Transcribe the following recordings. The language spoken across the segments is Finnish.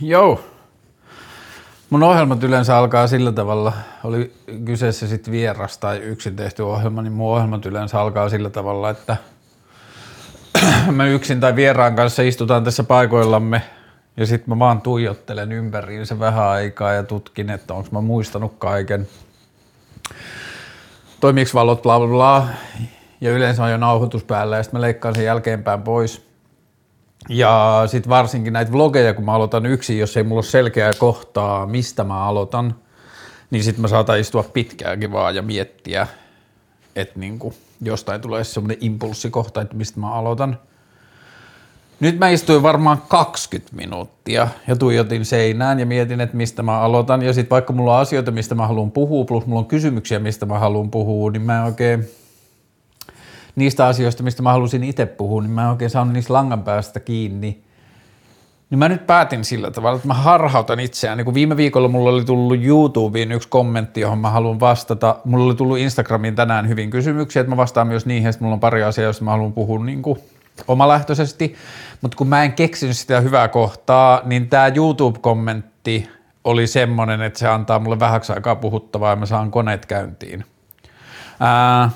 Joo. Mun ohjelmat yleensä alkaa sillä tavalla, oli kyseessä sitten vieras tai yksin tehty ohjelma, niin mun ohjelmat yleensä alkaa sillä tavalla, että me yksin tai vieraan kanssa istutaan tässä paikoillamme ja sitten mä vaan tuijottelen ympäriinsä vähän aikaa ja tutkin, että onko mä muistanut kaiken. Toimiks valot, bla bla bla. Ja yleensä on jo nauhoitus päällä ja sitten mä leikkaan sen jälkeenpäin pois – ja sitten varsinkin näitä vlogeja, kun mä aloitan yksin, jos ei mulla ole selkeää kohtaa, mistä mä aloitan, niin sitten mä saatan istua pitkäänkin vaan ja miettiä, että niinku jostain tulee semmoinen impulssikohta, että mistä mä aloitan. Nyt mä istuin varmaan 20 minuuttia ja tuijotin seinään ja mietin, että mistä mä aloitan. Ja sitten vaikka mulla on asioita, mistä mä haluan puhua, plus mulla on kysymyksiä, mistä mä haluan puhua, niin mä en oikein – niistä asioista, mistä mä halusin itse puhua, niin mä en oikein saanut niistä langan päästä kiinni. Niin mä nyt päätin sillä tavalla, että mä harhautan itseään. Niin kun viime viikolla mulla oli tullut YouTubeen yksi kommentti, johon mä haluan vastata. Mulla oli tullut Instagramiin tänään hyvin kysymyksiä, että mä vastaan myös niihin, että mulla on pari asiaa, joista mä haluan puhua niin kuin omalähtöisesti. Mutta kun mä en keksinyt sitä hyvää kohtaa, niin tämä YouTube-kommentti oli semmoinen, että se antaa mulle vähäksi aikaa puhuttavaa ja mä saan koneet käyntiin. Ää,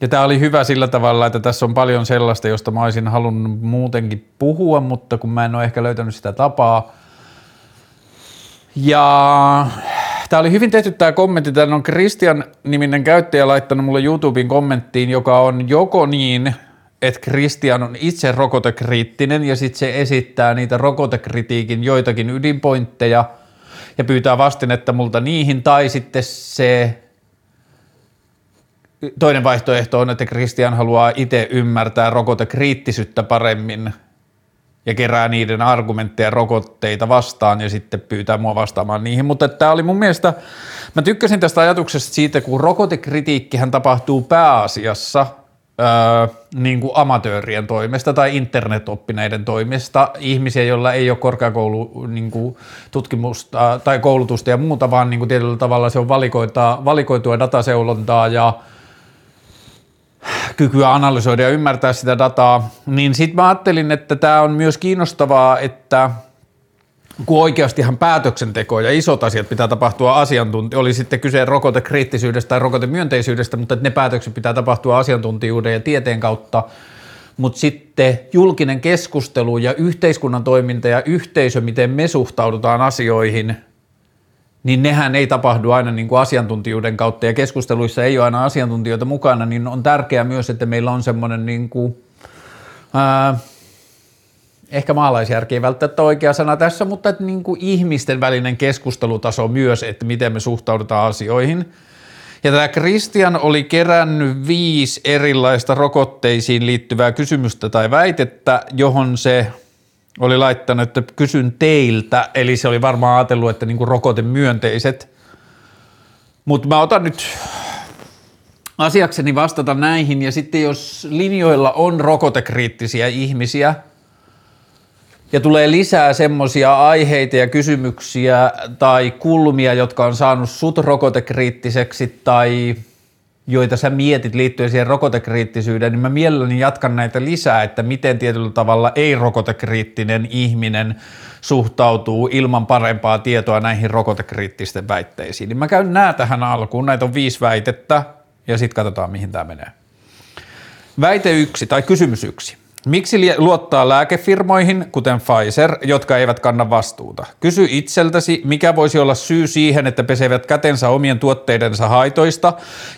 ja tämä oli hyvä sillä tavalla, että tässä on paljon sellaista, josta mä olisin halunnut muutenkin puhua, mutta kun mä en ole ehkä löytänyt sitä tapaa. Ja tämä oli hyvin tehty tämä kommentti. Täällä on Christian niminen käyttäjä laittanut mulle YouTuben kommenttiin, joka on joko niin, että Christian on itse rokotekriittinen ja sitten se esittää niitä rokotekritiikin joitakin ydinpointteja ja pyytää vastinetta multa niihin, tai sitten se Toinen vaihtoehto on, että Christian haluaa itse ymmärtää rokotekriittisyyttä paremmin ja kerää niiden argumentteja rokotteita vastaan ja sitten pyytää mua vastaamaan niihin. Mutta tämä oli mun mielestä, mä tykkäsin tästä ajatuksesta siitä, kun rokotekritiikkihän tapahtuu pääasiassa öö, niin kuin amatöörien toimesta tai internetoppineiden toimesta, ihmisiä, joilla ei ole korkeakoulu niin kuin tutkimusta tai koulutusta ja muuta, vaan niin kuin tietyllä tavalla se on valikoitua dataseulontaa ja kykyä analysoida ja ymmärtää sitä dataa, niin sitten mä ajattelin, että tämä on myös kiinnostavaa, että kun oikeastihan päätöksenteko ja isot asiat pitää tapahtua asiantuntijoille, oli sitten kyse rokotekriittisyydestä tai rokotemyönteisyydestä, mutta ne päätökset pitää tapahtua asiantuntijuuden ja tieteen kautta, mutta sitten julkinen keskustelu ja yhteiskunnan toiminta ja yhteisö, miten me suhtaudutaan asioihin – niin nehän ei tapahdu aina niin kuin asiantuntijuuden kautta ja keskusteluissa ei ole aina asiantuntijoita mukana, niin on tärkeää myös, että meillä on semmoinen niin kuin, ää, ehkä maalaisjärki ei välttämättä oikea sana tässä, mutta että niin kuin ihmisten välinen keskustelutaso myös, että miten me suhtaudutaan asioihin. Ja tämä Christian oli kerännyt viisi erilaista rokotteisiin liittyvää kysymystä tai väitettä, johon se – oli laittanut, että kysyn teiltä, eli se oli varmaan ajatellut, että niinku rokotemyönteiset. Mutta mä otan nyt asiakseni vastata näihin, ja sitten jos linjoilla on rokotekriittisiä ihmisiä, ja tulee lisää semmoisia aiheita ja kysymyksiä tai kulmia, jotka on saanut sut rokotekriittiseksi tai joita sä mietit liittyen siihen rokotekriittisyyteen, niin mä mielelläni jatkan näitä lisää, että miten tietyllä tavalla ei-rokotekriittinen ihminen suhtautuu ilman parempaa tietoa näihin rokotekriittisten väitteisiin. Niin mä käyn nää tähän alkuun, näitä on viisi väitettä ja sitten katsotaan mihin tämä menee. Väite yksi tai kysymys yksi. Miksi luottaa lääkefirmoihin, kuten Pfizer, jotka eivät kanna vastuuta? Kysy itseltäsi, mikä voisi olla syy siihen, että pesevät kätensä omien tuotteidensa haitoista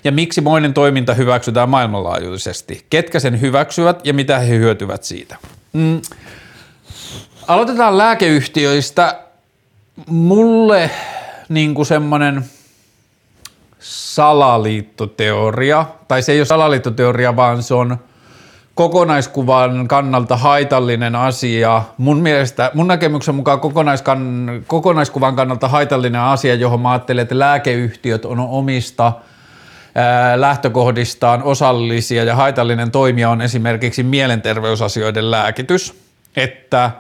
ja miksi moinen toiminta hyväksytään maailmanlaajuisesti. Ketkä sen hyväksyvät ja mitä he hyötyvät siitä? Mm. Aloitetaan lääkeyhtiöistä. Mulle niin semmoinen salaliittoteoria, tai se ei ole salaliittoteoria, vaan se on – kokonaiskuvan kannalta haitallinen asia. Mun mielestä, mun näkemyksen mukaan kokonaiskan, kokonaiskuvan kannalta haitallinen asia, johon mä ajattelen, että lääkeyhtiöt on omista lähtökohdistaan osallisia ja haitallinen toimija on esimerkiksi mielenterveysasioiden lääkitys, että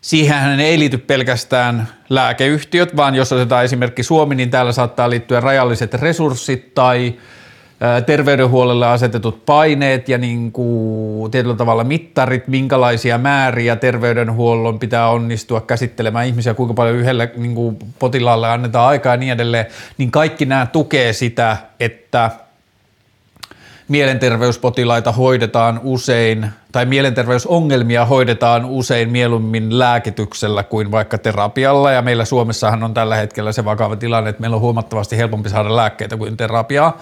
siihen ei liity pelkästään lääkeyhtiöt, vaan jos otetaan esimerkki Suomi, niin täällä saattaa liittyä rajalliset resurssit tai terveydenhuollolle asetetut paineet ja niin kuin tietyllä tavalla mittarit, minkälaisia määriä terveydenhuollon pitää onnistua käsittelemään ihmisiä, kuinka paljon yhdelle niin kuin potilaalle annetaan aikaa ja niin edelleen, niin kaikki nämä tukee sitä, että – mielenterveyspotilaita hoidetaan usein, tai mielenterveysongelmia hoidetaan usein mieluummin lääkityksellä kuin vaikka terapialla, ja meillä Suomessahan on tällä hetkellä se vakava tilanne, että meillä on huomattavasti helpompi saada lääkkeitä kuin terapiaa.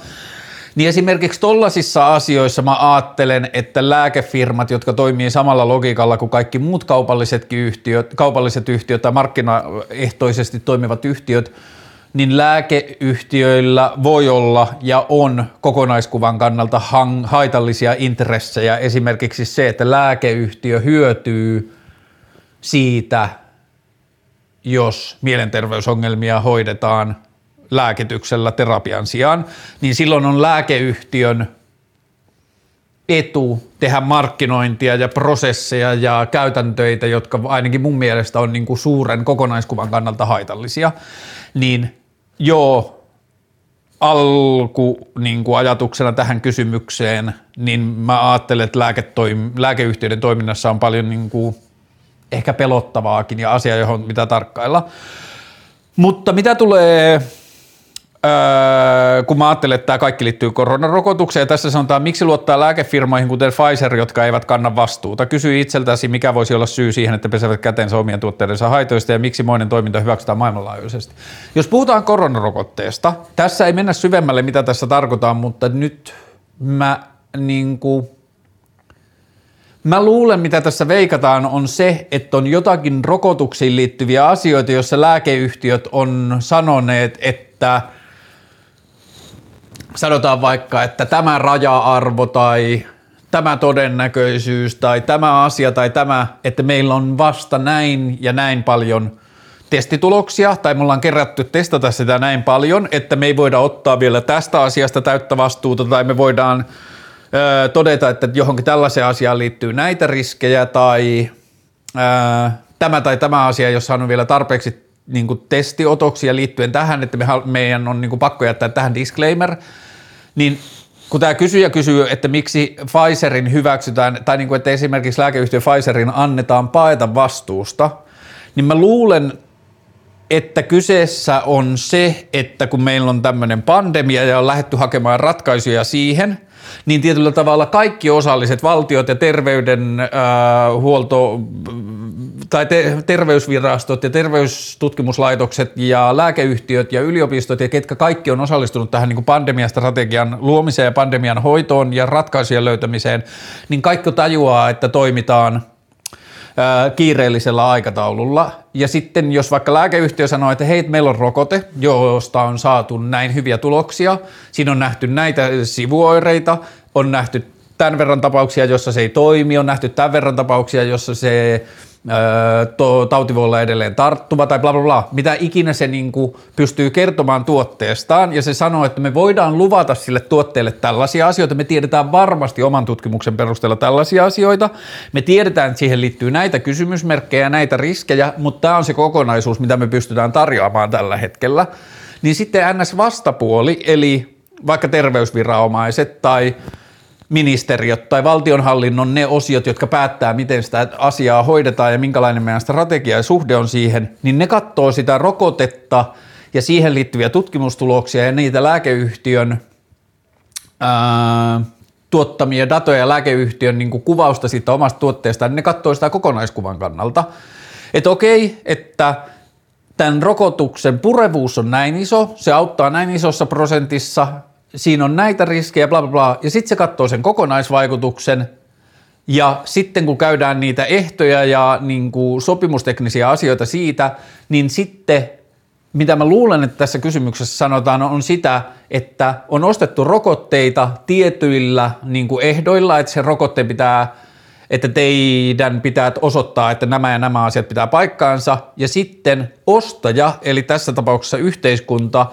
Niin esimerkiksi tollaisissa asioissa mä ajattelen, että lääkefirmat, jotka toimii samalla logiikalla kuin kaikki muut kaupallisetkin yhtiöt, kaupalliset yhtiöt tai markkinaehtoisesti toimivat yhtiöt, niin lääkeyhtiöillä voi olla ja on kokonaiskuvan kannalta hang, haitallisia intressejä. Esimerkiksi se, että lääkeyhtiö hyötyy siitä, jos mielenterveysongelmia hoidetaan lääkityksellä terapian sijaan, niin silloin on lääkeyhtiön etu tehdä markkinointia ja prosesseja ja käytäntöitä, jotka ainakin mun mielestä on niin kuin suuren kokonaiskuvan kannalta haitallisia, niin Joo, alku niin kuin ajatuksena tähän kysymykseen, niin mä ajattelen, että lääketoim- lääkeyhtiöiden toiminnassa on paljon niin kuin ehkä pelottavaakin ja asia, johon mitä tarkkailla. Mutta mitä tulee Öö, kun mä ajattelen, että tämä kaikki liittyy koronarokotukseen, ja tässä sanotaan, miksi luottaa lääkefirmoihin, kuten Pfizer, jotka eivät kanna vastuuta. Kysy itseltäsi, mikä voisi olla syy siihen, että pesevät kätensä omien tuotteidensa haitoista, ja miksi moinen toiminta hyväksytään maailmanlaajuisesti. Jos puhutaan koronarokotteesta, tässä ei mennä syvemmälle, mitä tässä tarkoitaan, mutta nyt mä niin kuin, Mä luulen, mitä tässä veikataan, on se, että on jotakin rokotuksiin liittyviä asioita, joissa lääkeyhtiöt on sanoneet, että – sanotaan vaikka, että tämä raja-arvo tai tämä todennäköisyys tai tämä asia tai tämä, että meillä on vasta näin ja näin paljon testituloksia tai me ollaan kerätty testata sitä näin paljon, että me ei voida ottaa vielä tästä asiasta täyttä vastuuta tai me voidaan ö, todeta, että johonkin tällaiseen asiaan liittyy näitä riskejä tai ö, tämä tai tämä asia, jossa on vielä tarpeeksi niin kuin testiotoksia liittyen tähän, että me, meidän on niin kuin pakko jättää tähän disclaimer, niin kun tämä kysyjä kysyy, että miksi Pfizerin hyväksytään, tai niin kuin, että esimerkiksi lääkeyhtiö Pfizerin annetaan paeta vastuusta, niin mä luulen, että kyseessä on se, että kun meillä on tämmöinen pandemia ja on lähdetty hakemaan ratkaisuja siihen, niin tietyllä tavalla kaikki osalliset, valtiot ja terveydenhuolto tai te, terveysvirastot ja terveystutkimuslaitokset ja lääkeyhtiöt ja yliopistot ja ketkä kaikki on osallistunut tähän niin kuin pandemiastrategian luomiseen ja pandemian hoitoon ja ratkaisujen löytämiseen, niin kaikki tajuaa, että toimitaan – kiireellisellä aikataululla. Ja sitten jos vaikka lääkeyhtiö sanoo, että hei, meillä on rokote, josta on saatu näin hyviä tuloksia, siinä on nähty näitä sivuoireita, on nähty tämän verran tapauksia, jossa se ei toimi, on nähty tämän verran tapauksia, jossa se to, tauti voi olla edelleen tarttuva tai bla bla bla, mitä ikinä se niin kuin pystyy kertomaan tuotteestaan ja se sanoo, että me voidaan luvata sille tuotteelle tällaisia asioita, me tiedetään varmasti oman tutkimuksen perusteella tällaisia asioita, me tiedetään, että siihen liittyy näitä kysymysmerkkejä ja näitä riskejä, mutta tämä on se kokonaisuus, mitä me pystytään tarjoamaan tällä hetkellä, niin sitten NS-vastapuoli, eli vaikka terveysviranomaiset tai ministeriöt tai valtionhallinnon ne osiot, jotka päättää, miten sitä asiaa hoidetaan ja minkälainen meidän strategia ja suhde on siihen, niin ne katsoo sitä rokotetta ja siihen liittyviä tutkimustuloksia ja niitä lääkeyhtiön ää, tuottamia datoja ja lääkeyhtiön niin kuvausta siitä omasta tuotteesta, niin ne katsoo sitä kokonaiskuvan kannalta. Että okei, että tämän rokotuksen purevuus on näin iso, se auttaa näin isossa prosentissa, siinä on näitä riskejä, bla bla bla, ja sitten se katsoo sen kokonaisvaikutuksen, ja sitten kun käydään niitä ehtoja ja niin kuin sopimusteknisiä asioita siitä, niin sitten mitä mä luulen, että tässä kysymyksessä sanotaan, on sitä, että on ostettu rokotteita tietyillä niin kuin ehdoilla, että se rokotteen pitää, että teidän pitää osoittaa, että nämä ja nämä asiat pitää paikkaansa, ja sitten ostaja, eli tässä tapauksessa yhteiskunta,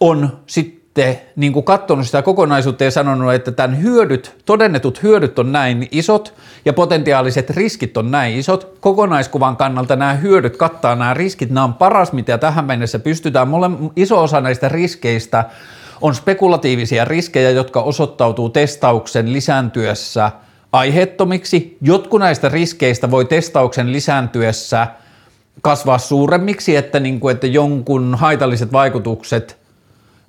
on sitten sitten niin kuin katsonut sitä kokonaisuutta ja sanonut, että tämän hyödyt, todennetut hyödyt on näin isot ja potentiaaliset riskit on näin isot. Kokonaiskuvan kannalta nämä hyödyt kattaa nämä riskit, nämä on paras, mitä tähän mennessä pystytään. Mulle iso osa näistä riskeistä on spekulatiivisia riskejä, jotka osoittautuu testauksen lisääntyessä aiheettomiksi. Jotkut näistä riskeistä voi testauksen lisääntyessä kasvaa suuremmiksi, että, niin kuin, että jonkun haitalliset vaikutukset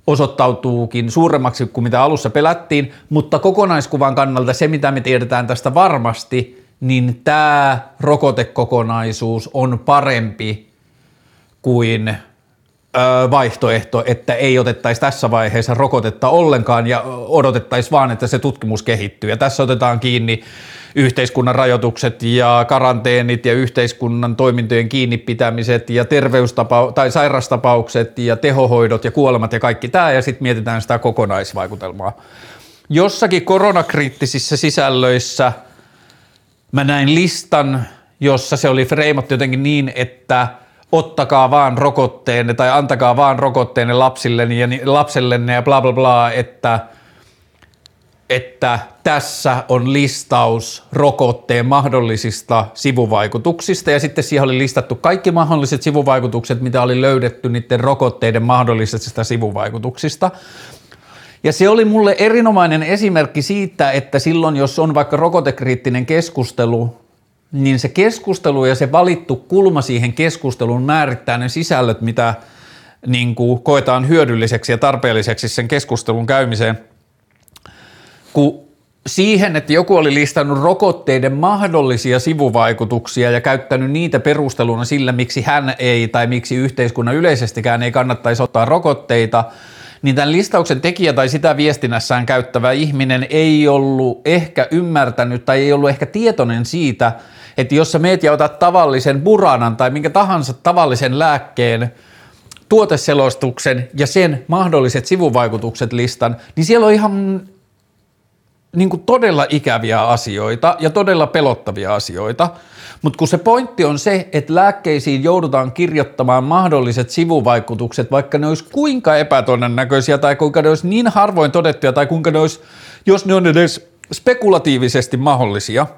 osoittautuukin suuremmaksi kuin mitä alussa pelättiin, mutta kokonaiskuvan kannalta se, mitä me tiedetään tästä varmasti, niin tämä rokotekokonaisuus on parempi kuin vaihtoehto, että ei otettaisi tässä vaiheessa rokotetta ollenkaan ja odotettaisiin vaan, että se tutkimus kehittyy. Ja tässä otetaan kiinni yhteiskunnan rajoitukset ja karanteenit ja yhteiskunnan toimintojen kiinni pitämiset ja terveystapa- tai sairastapaukset ja tehohoidot ja kuolemat ja kaikki tämä ja sitten mietitään sitä kokonaisvaikutelmaa. Jossakin koronakriittisissä sisällöissä mä näin listan, jossa se oli freimattu jotenkin niin, että – ottakaa vaan rokotteenne tai antakaa vaan rokotteenne lapsillenne ja, lapsellenne ja bla bla bla, että, että tässä on listaus rokotteen mahdollisista sivuvaikutuksista ja sitten siihen oli listattu kaikki mahdolliset sivuvaikutukset, mitä oli löydetty niiden rokotteiden mahdollisista sivuvaikutuksista. Ja se oli mulle erinomainen esimerkki siitä, että silloin jos on vaikka rokotekriittinen keskustelu, niin se keskustelu ja se valittu kulma siihen keskusteluun määrittää ne sisällöt, mitä niin kuin koetaan hyödylliseksi ja tarpeelliseksi sen keskustelun käymiseen. Kun siihen, että joku oli listannut rokotteiden mahdollisia sivuvaikutuksia ja käyttänyt niitä perusteluna sillä, miksi hän ei tai miksi yhteiskunnan yleisestikään ei kannattaisi ottaa rokotteita – niin tämän listauksen tekijä tai sitä viestinnässään käyttävä ihminen ei ollut ehkä ymmärtänyt tai ei ollut ehkä tietoinen siitä, että jos sä meet ja otat tavallisen buranan tai minkä tahansa tavallisen lääkkeen, tuoteselostuksen ja sen mahdolliset sivuvaikutukset listan, niin siellä on ihan niin kuin todella ikäviä asioita ja todella pelottavia asioita. Mutta kun se pointti on se, että lääkkeisiin joudutaan kirjoittamaan mahdolliset sivuvaikutukset, vaikka ne olisi kuinka epätodennäköisiä tai kuinka ne olisi niin harvoin todettuja tai kuinka ne olisi, jos ne on edes spekulatiivisesti mahdollisia –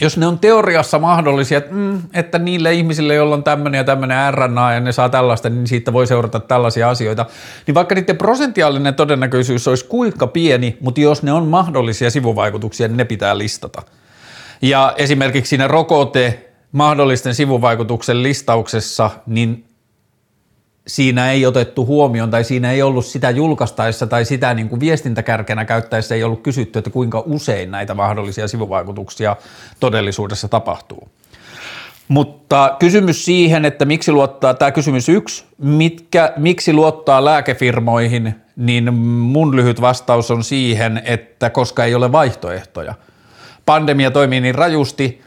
jos ne on teoriassa mahdollisia, että, mm, että niille ihmisille, joilla on tämmöinen ja tämmöinen RNA ja ne saa tällaista, niin siitä voi seurata tällaisia asioita, niin vaikka niiden prosentiaalinen todennäköisyys olisi kuinka pieni, mutta jos ne on mahdollisia sivuvaikutuksia, niin ne pitää listata. Ja esimerkiksi siinä rokote mahdollisten sivuvaikutuksen listauksessa, niin siinä ei otettu huomioon tai siinä ei ollut sitä julkaistaessa tai sitä niin kuin viestintäkärkenä käyttäessä ei ollut kysytty, että kuinka usein näitä mahdollisia sivuvaikutuksia todellisuudessa tapahtuu. Mutta kysymys siihen, että miksi luottaa, tämä kysymys yksi, mitkä, miksi luottaa lääkefirmoihin, niin mun lyhyt vastaus on siihen, että koska ei ole vaihtoehtoja. Pandemia toimii niin rajusti,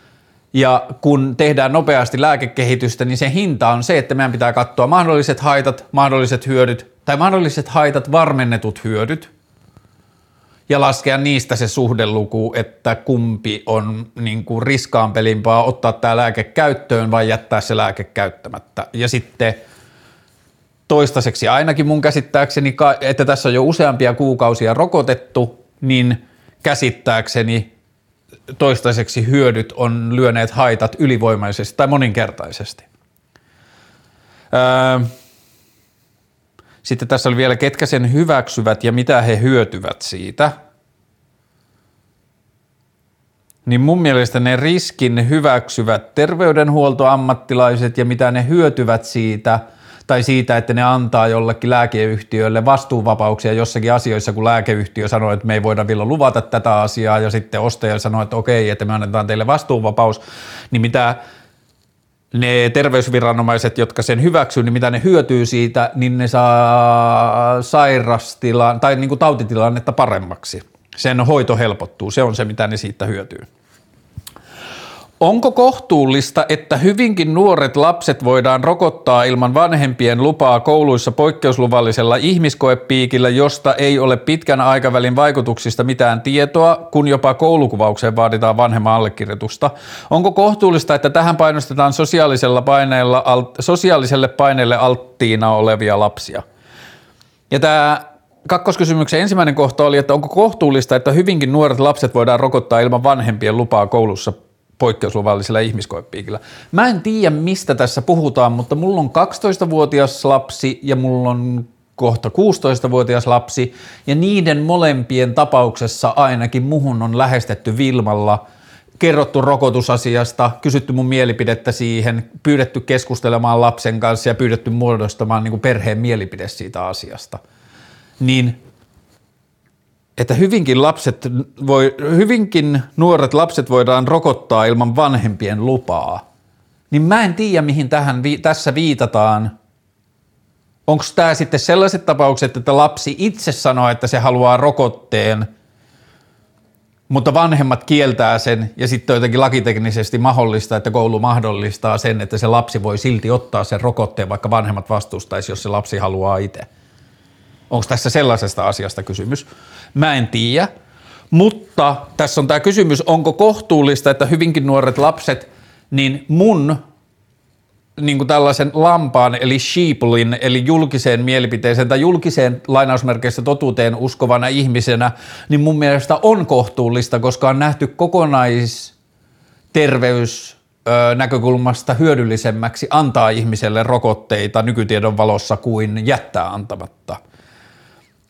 ja kun tehdään nopeasti lääkekehitystä, niin se hinta on se, että meidän pitää katsoa mahdolliset haitat, mahdolliset hyödyt tai mahdolliset haitat, varmennetut hyödyt ja laskea niistä se suhdeluku, että kumpi on niin kuin riskaampelimpaa ottaa tämä lääke käyttöön vai jättää se lääke käyttämättä. Ja sitten toistaiseksi ainakin mun käsittääkseni, että tässä on jo useampia kuukausia rokotettu, niin käsittääkseni toistaiseksi hyödyt on lyöneet haitat ylivoimaisesti tai moninkertaisesti. Öö, sitten tässä oli vielä, ketkä sen hyväksyvät ja mitä he hyötyvät siitä. Niin mun mielestä ne riskin hyväksyvät terveydenhuoltoammattilaiset ja mitä ne hyötyvät siitä – tai siitä, että ne antaa jollekin lääkeyhtiölle vastuuvapauksia jossakin asioissa, kun lääkeyhtiö sanoo, että me ei voida vielä luvata tätä asiaa, ja sitten ostaja sanoo, että okei, että me annetaan teille vastuuvapaus, niin mitä ne terveysviranomaiset, jotka sen hyväksyy, niin mitä ne hyötyy siitä, niin ne saa sairastilan tai niin kuin tautitilannetta paremmaksi. Sen hoito helpottuu, se on se, mitä ne siitä hyötyy. Onko kohtuullista, että hyvinkin nuoret lapset voidaan rokottaa ilman vanhempien lupaa kouluissa poikkeusluvallisella ihmiskoepiikillä, josta ei ole pitkän aikavälin vaikutuksista mitään tietoa, kun jopa koulukuvaukseen vaaditaan vanhemman allekirjoitusta? Onko kohtuullista, että tähän painostetaan sosiaalisella paineella, sosiaaliselle paineelle alttiina olevia lapsia? Ja tämä kakkoskysymyksen ensimmäinen kohta oli, että onko kohtuullista, että hyvinkin nuoret lapset voidaan rokottaa ilman vanhempien lupaa koulussa poikkeusluvallisella ihmiskoepiikillä. Mä en tiedä, mistä tässä puhutaan, mutta mulla on 12-vuotias lapsi ja mulla on kohta 16-vuotias lapsi, ja niiden molempien tapauksessa ainakin muhun on lähestetty Vilmalla, kerrottu rokotusasiasta, kysytty mun mielipidettä siihen, pyydetty keskustelemaan lapsen kanssa ja pyydetty muodostamaan niin kuin perheen mielipide siitä asiasta. Niin että hyvinkin, lapset voi, hyvinkin nuoret lapset voidaan rokottaa ilman vanhempien lupaa, niin mä en tiedä, mihin tähän, tässä viitataan. Onko tämä sitten sellaiset tapaukset, että lapsi itse sanoo, että se haluaa rokotteen, mutta vanhemmat kieltää sen ja sitten jotenkin lakiteknisesti mahdollista, että koulu mahdollistaa sen, että se lapsi voi silti ottaa sen rokotteen, vaikka vanhemmat vastustaisi, jos se lapsi haluaa itse. Onko tässä sellaisesta asiasta kysymys? Mä en tiedä, mutta tässä on tämä kysymys, onko kohtuullista, että hyvinkin nuoret lapset, niin mun niin kuin tällaisen lampaan eli sheeplin eli julkiseen mielipiteeseen tai julkiseen lainausmerkeissä totuuteen uskovana ihmisenä, niin mun mielestä on kohtuullista, koska on nähty kokonaisterveys näkökulmasta hyödyllisemmäksi antaa ihmiselle rokotteita nykytiedon valossa kuin jättää antamatta –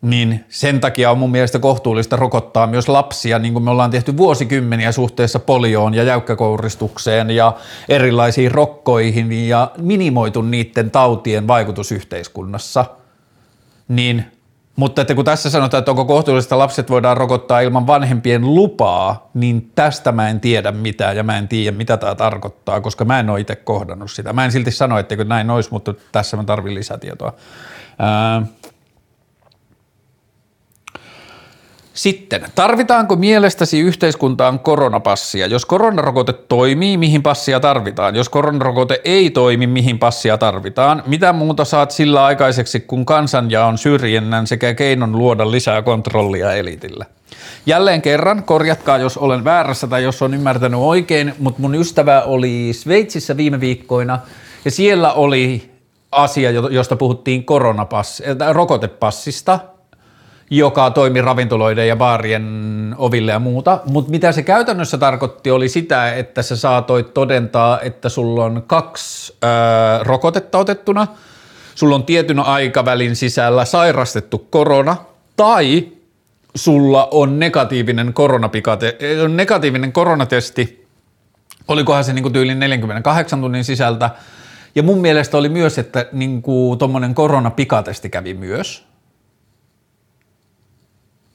niin sen takia on mun mielestä kohtuullista rokottaa myös lapsia, niin kuin me ollaan tehty vuosikymmeniä suhteessa polioon ja jäykkäkouristukseen ja erilaisiin rokkoihin ja minimoitu niiden tautien vaikutus yhteiskunnassa. Niin, mutta että kun tässä sanotaan, että onko kohtuullista lapset voidaan rokottaa ilman vanhempien lupaa, niin tästä mä en tiedä mitään ja mä en tiedä mitä tämä tarkoittaa, koska mä en ole itse kohdannut sitä. Mä en silti sano, että näin olisi, mutta tässä mä tarvin lisätietoa. Ää, Sitten, tarvitaanko mielestäsi yhteiskuntaan koronapassia? Jos koronarokote toimii, mihin passia tarvitaan? Jos koronarokote ei toimi, mihin passia tarvitaan? Mitä muuta saat sillä aikaiseksi, kun kansanjaon syrjinnän sekä keinon luoda lisää kontrollia elitillä? Jälleen kerran, korjatkaa jos olen väärässä tai jos on ymmärtänyt oikein, mutta mun ystävä oli Sveitsissä viime viikkoina ja siellä oli asia, josta puhuttiin koronapass, äh, rokotepassista – joka toimi ravintoloiden ja baarien oville ja muuta. Mutta mitä se käytännössä tarkoitti oli sitä, että sä saatoit todentaa, että sulla on kaksi ää, rokotetta otettuna, sulla on tietyn aikavälin sisällä sairastettu korona tai sulla on negatiivinen, koronapikate, negatiivinen koronatesti, olikohan se niin tyyli 48 tunnin sisältä, ja mun mielestä oli myös, että niin tuommoinen koronapikatesti kävi myös –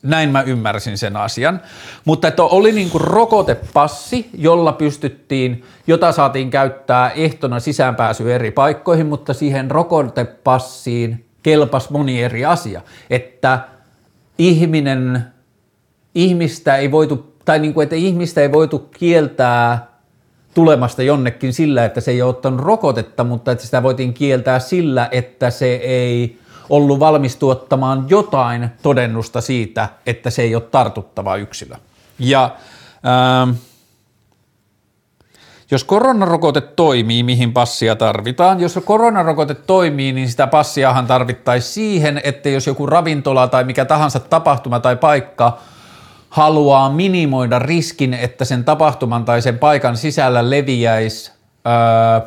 näin mä ymmärsin sen asian. Mutta että oli niin kuin rokotepassi, jolla pystyttiin, jota saatiin käyttää ehtona sisäänpääsy eri paikkoihin, mutta siihen rokotepassiin kelpas moni eri asia. Että ihminen, ihmistä ei voitu, tai niin kuin, että ihmistä ei voitu kieltää tulemasta jonnekin sillä, että se ei ole ottanut rokotetta, mutta että sitä voitiin kieltää sillä, että se ei ollut valmis tuottamaan jotain todennusta siitä, että se ei ole tartuttava yksilö. Ja ähm, jos koronarokote toimii, mihin passia tarvitaan? Jos koronarokote toimii, niin sitä passiahan tarvittaisiin siihen, että jos joku ravintola tai mikä tahansa tapahtuma tai paikka haluaa minimoida riskin, että sen tapahtuman tai sen paikan sisällä leviäisi ää,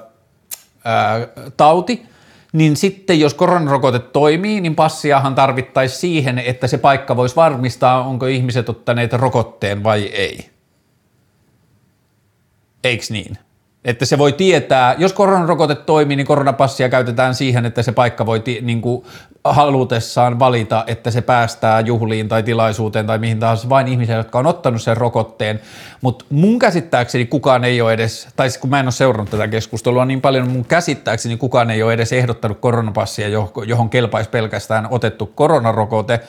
ää, tauti, niin sitten jos koronarokote toimii, niin passiahan tarvittaisiin siihen, että se paikka voisi varmistaa, onko ihmiset ottaneet rokotteen vai ei. Eiks niin? Että se voi tietää, jos koronarokote toimii, niin koronapassia käytetään siihen, että se paikka voi niin kuin halutessaan valita, että se päästää juhliin tai tilaisuuteen tai mihin tahansa vain ihmisiä, jotka on ottanut sen rokotteen. Mutta mun käsittääkseni kukaan ei ole edes, tai kun mä en ole seurannut tätä keskustelua niin paljon, mun käsittääkseni kukaan ei ole edes ehdottanut koronapassia, johon kelpaisi pelkästään otettu koronarokote,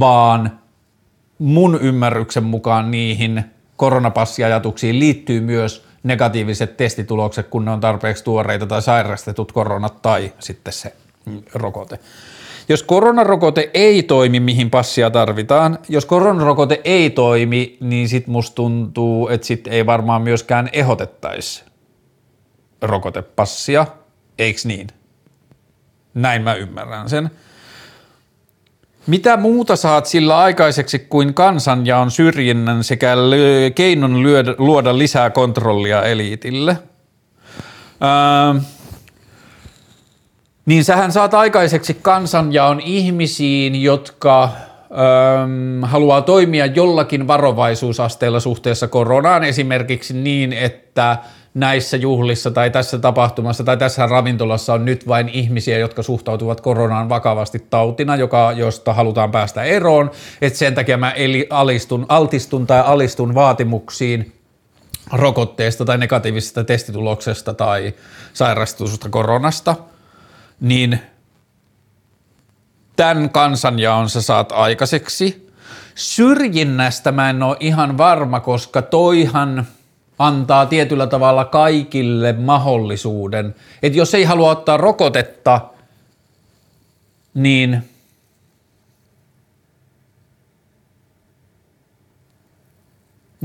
vaan mun ymmärryksen mukaan niihin koronapassiajatuksiin liittyy myös negatiiviset testitulokset, kun ne on tarpeeksi tuoreita tai sairastetut koronat tai sitten se rokote. Jos koronarokote ei toimi, mihin passia tarvitaan, jos koronarokote ei toimi, niin sit musta tuntuu, että sit ei varmaan myöskään ehdotettaisi rokotepassia, eiks niin? Näin mä ymmärrän sen. Mitä muuta saat sillä aikaiseksi kuin kansanjaon syrjinnän sekä keinon luoda lisää kontrollia eliitille? Öö, niin sähän saat aikaiseksi kansanjaon ihmisiin, jotka öm, haluaa toimia jollakin varovaisuusasteella suhteessa koronaan, esimerkiksi niin, että näissä juhlissa tai tässä tapahtumassa tai tässä ravintolassa on nyt vain ihmisiä, jotka suhtautuvat koronaan vakavasti tautina, joka, josta halutaan päästä eroon, että sen takia mä eli, alistun, altistun tai alistun vaatimuksiin rokotteesta tai negatiivisesta testituloksesta tai sairastusta koronasta, niin tämän kansanjaon sä saat aikaiseksi. Syrjinnästä mä en ole ihan varma, koska toihan – antaa tietyllä tavalla kaikille mahdollisuuden, että jos ei halua ottaa rokotetta, niin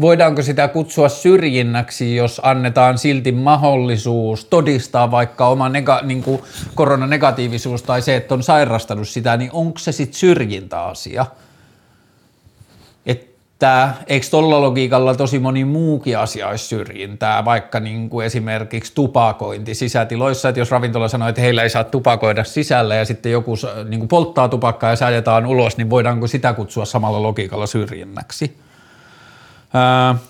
voidaanko sitä kutsua syrjinnäksi, jos annetaan silti mahdollisuus todistaa vaikka oma nega, niin koronanegatiivisuus tai se, että on sairastanut sitä, niin onko se sitten syrjintäasia? Että eikö tuolla logiikalla tosi moni muukin asia olisi syrjintää, vaikka niin kuin esimerkiksi tupakointi sisätiloissa, että jos ravintola sanoo, että heillä ei saa tupakoida sisällä ja sitten joku niin kuin polttaa tupakkaa ja ajetaan ulos, niin voidaanko sitä kutsua samalla logiikalla syrjinnäksi?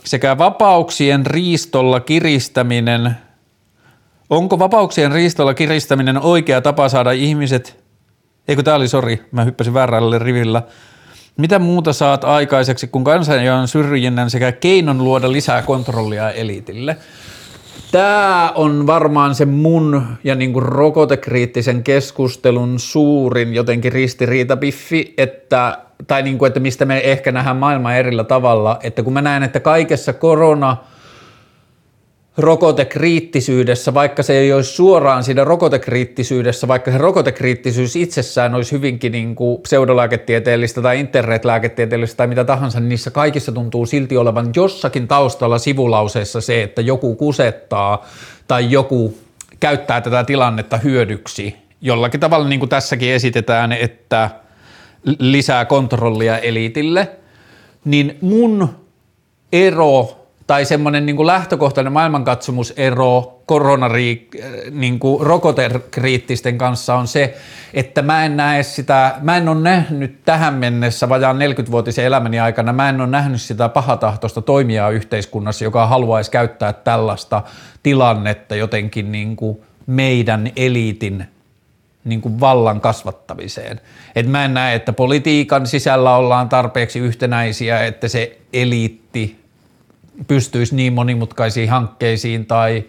sekä vapauksien riistolla kiristäminen, onko vapauksien riistolla kiristäminen oikea tapa saada ihmiset, eikö tämä oli, sori, mä hyppäsin väärälle rivillä, mitä muuta saat aikaiseksi, kun kansanjaon syrjinnän sekä keinon luoda lisää kontrollia elitille? Tämä on varmaan se mun ja niin kuin rokotekriittisen keskustelun suurin jotenkin ristiriitapiffi, että, tai niin kuin, että mistä me ehkä nähdään maailma erillä tavalla, että kun mä näen, että kaikessa korona – rokotekriittisyydessä, vaikka se ei olisi suoraan siinä rokotekriittisyydessä, vaikka se rokotekriittisyys itsessään olisi hyvinkin niin kuin pseudolääketieteellistä tai internetlääketieteellistä tai mitä tahansa, niin niissä kaikissa tuntuu silti olevan jossakin taustalla sivulauseessa se, että joku kusettaa tai joku käyttää tätä tilannetta hyödyksi. Jollakin tavalla niin kuin tässäkin esitetään, että lisää kontrollia elitille, niin mun ero tai semmoinen niin lähtökohtainen maailmankatsomusero koronari, niin rokotekriittisten kanssa on se, että mä en näe sitä, mä en ole nähnyt tähän mennessä vajaan 40-vuotisen elämäni aikana, mä en ole nähnyt sitä pahatahtoista toimijaa yhteiskunnassa, joka haluaisi käyttää tällaista tilannetta jotenkin niin kuin meidän eliitin niin kuin vallan kasvattamiseen. Et mä en näe, että politiikan sisällä ollaan tarpeeksi yhtenäisiä, että se eliitti pystyisi niin monimutkaisiin hankkeisiin tai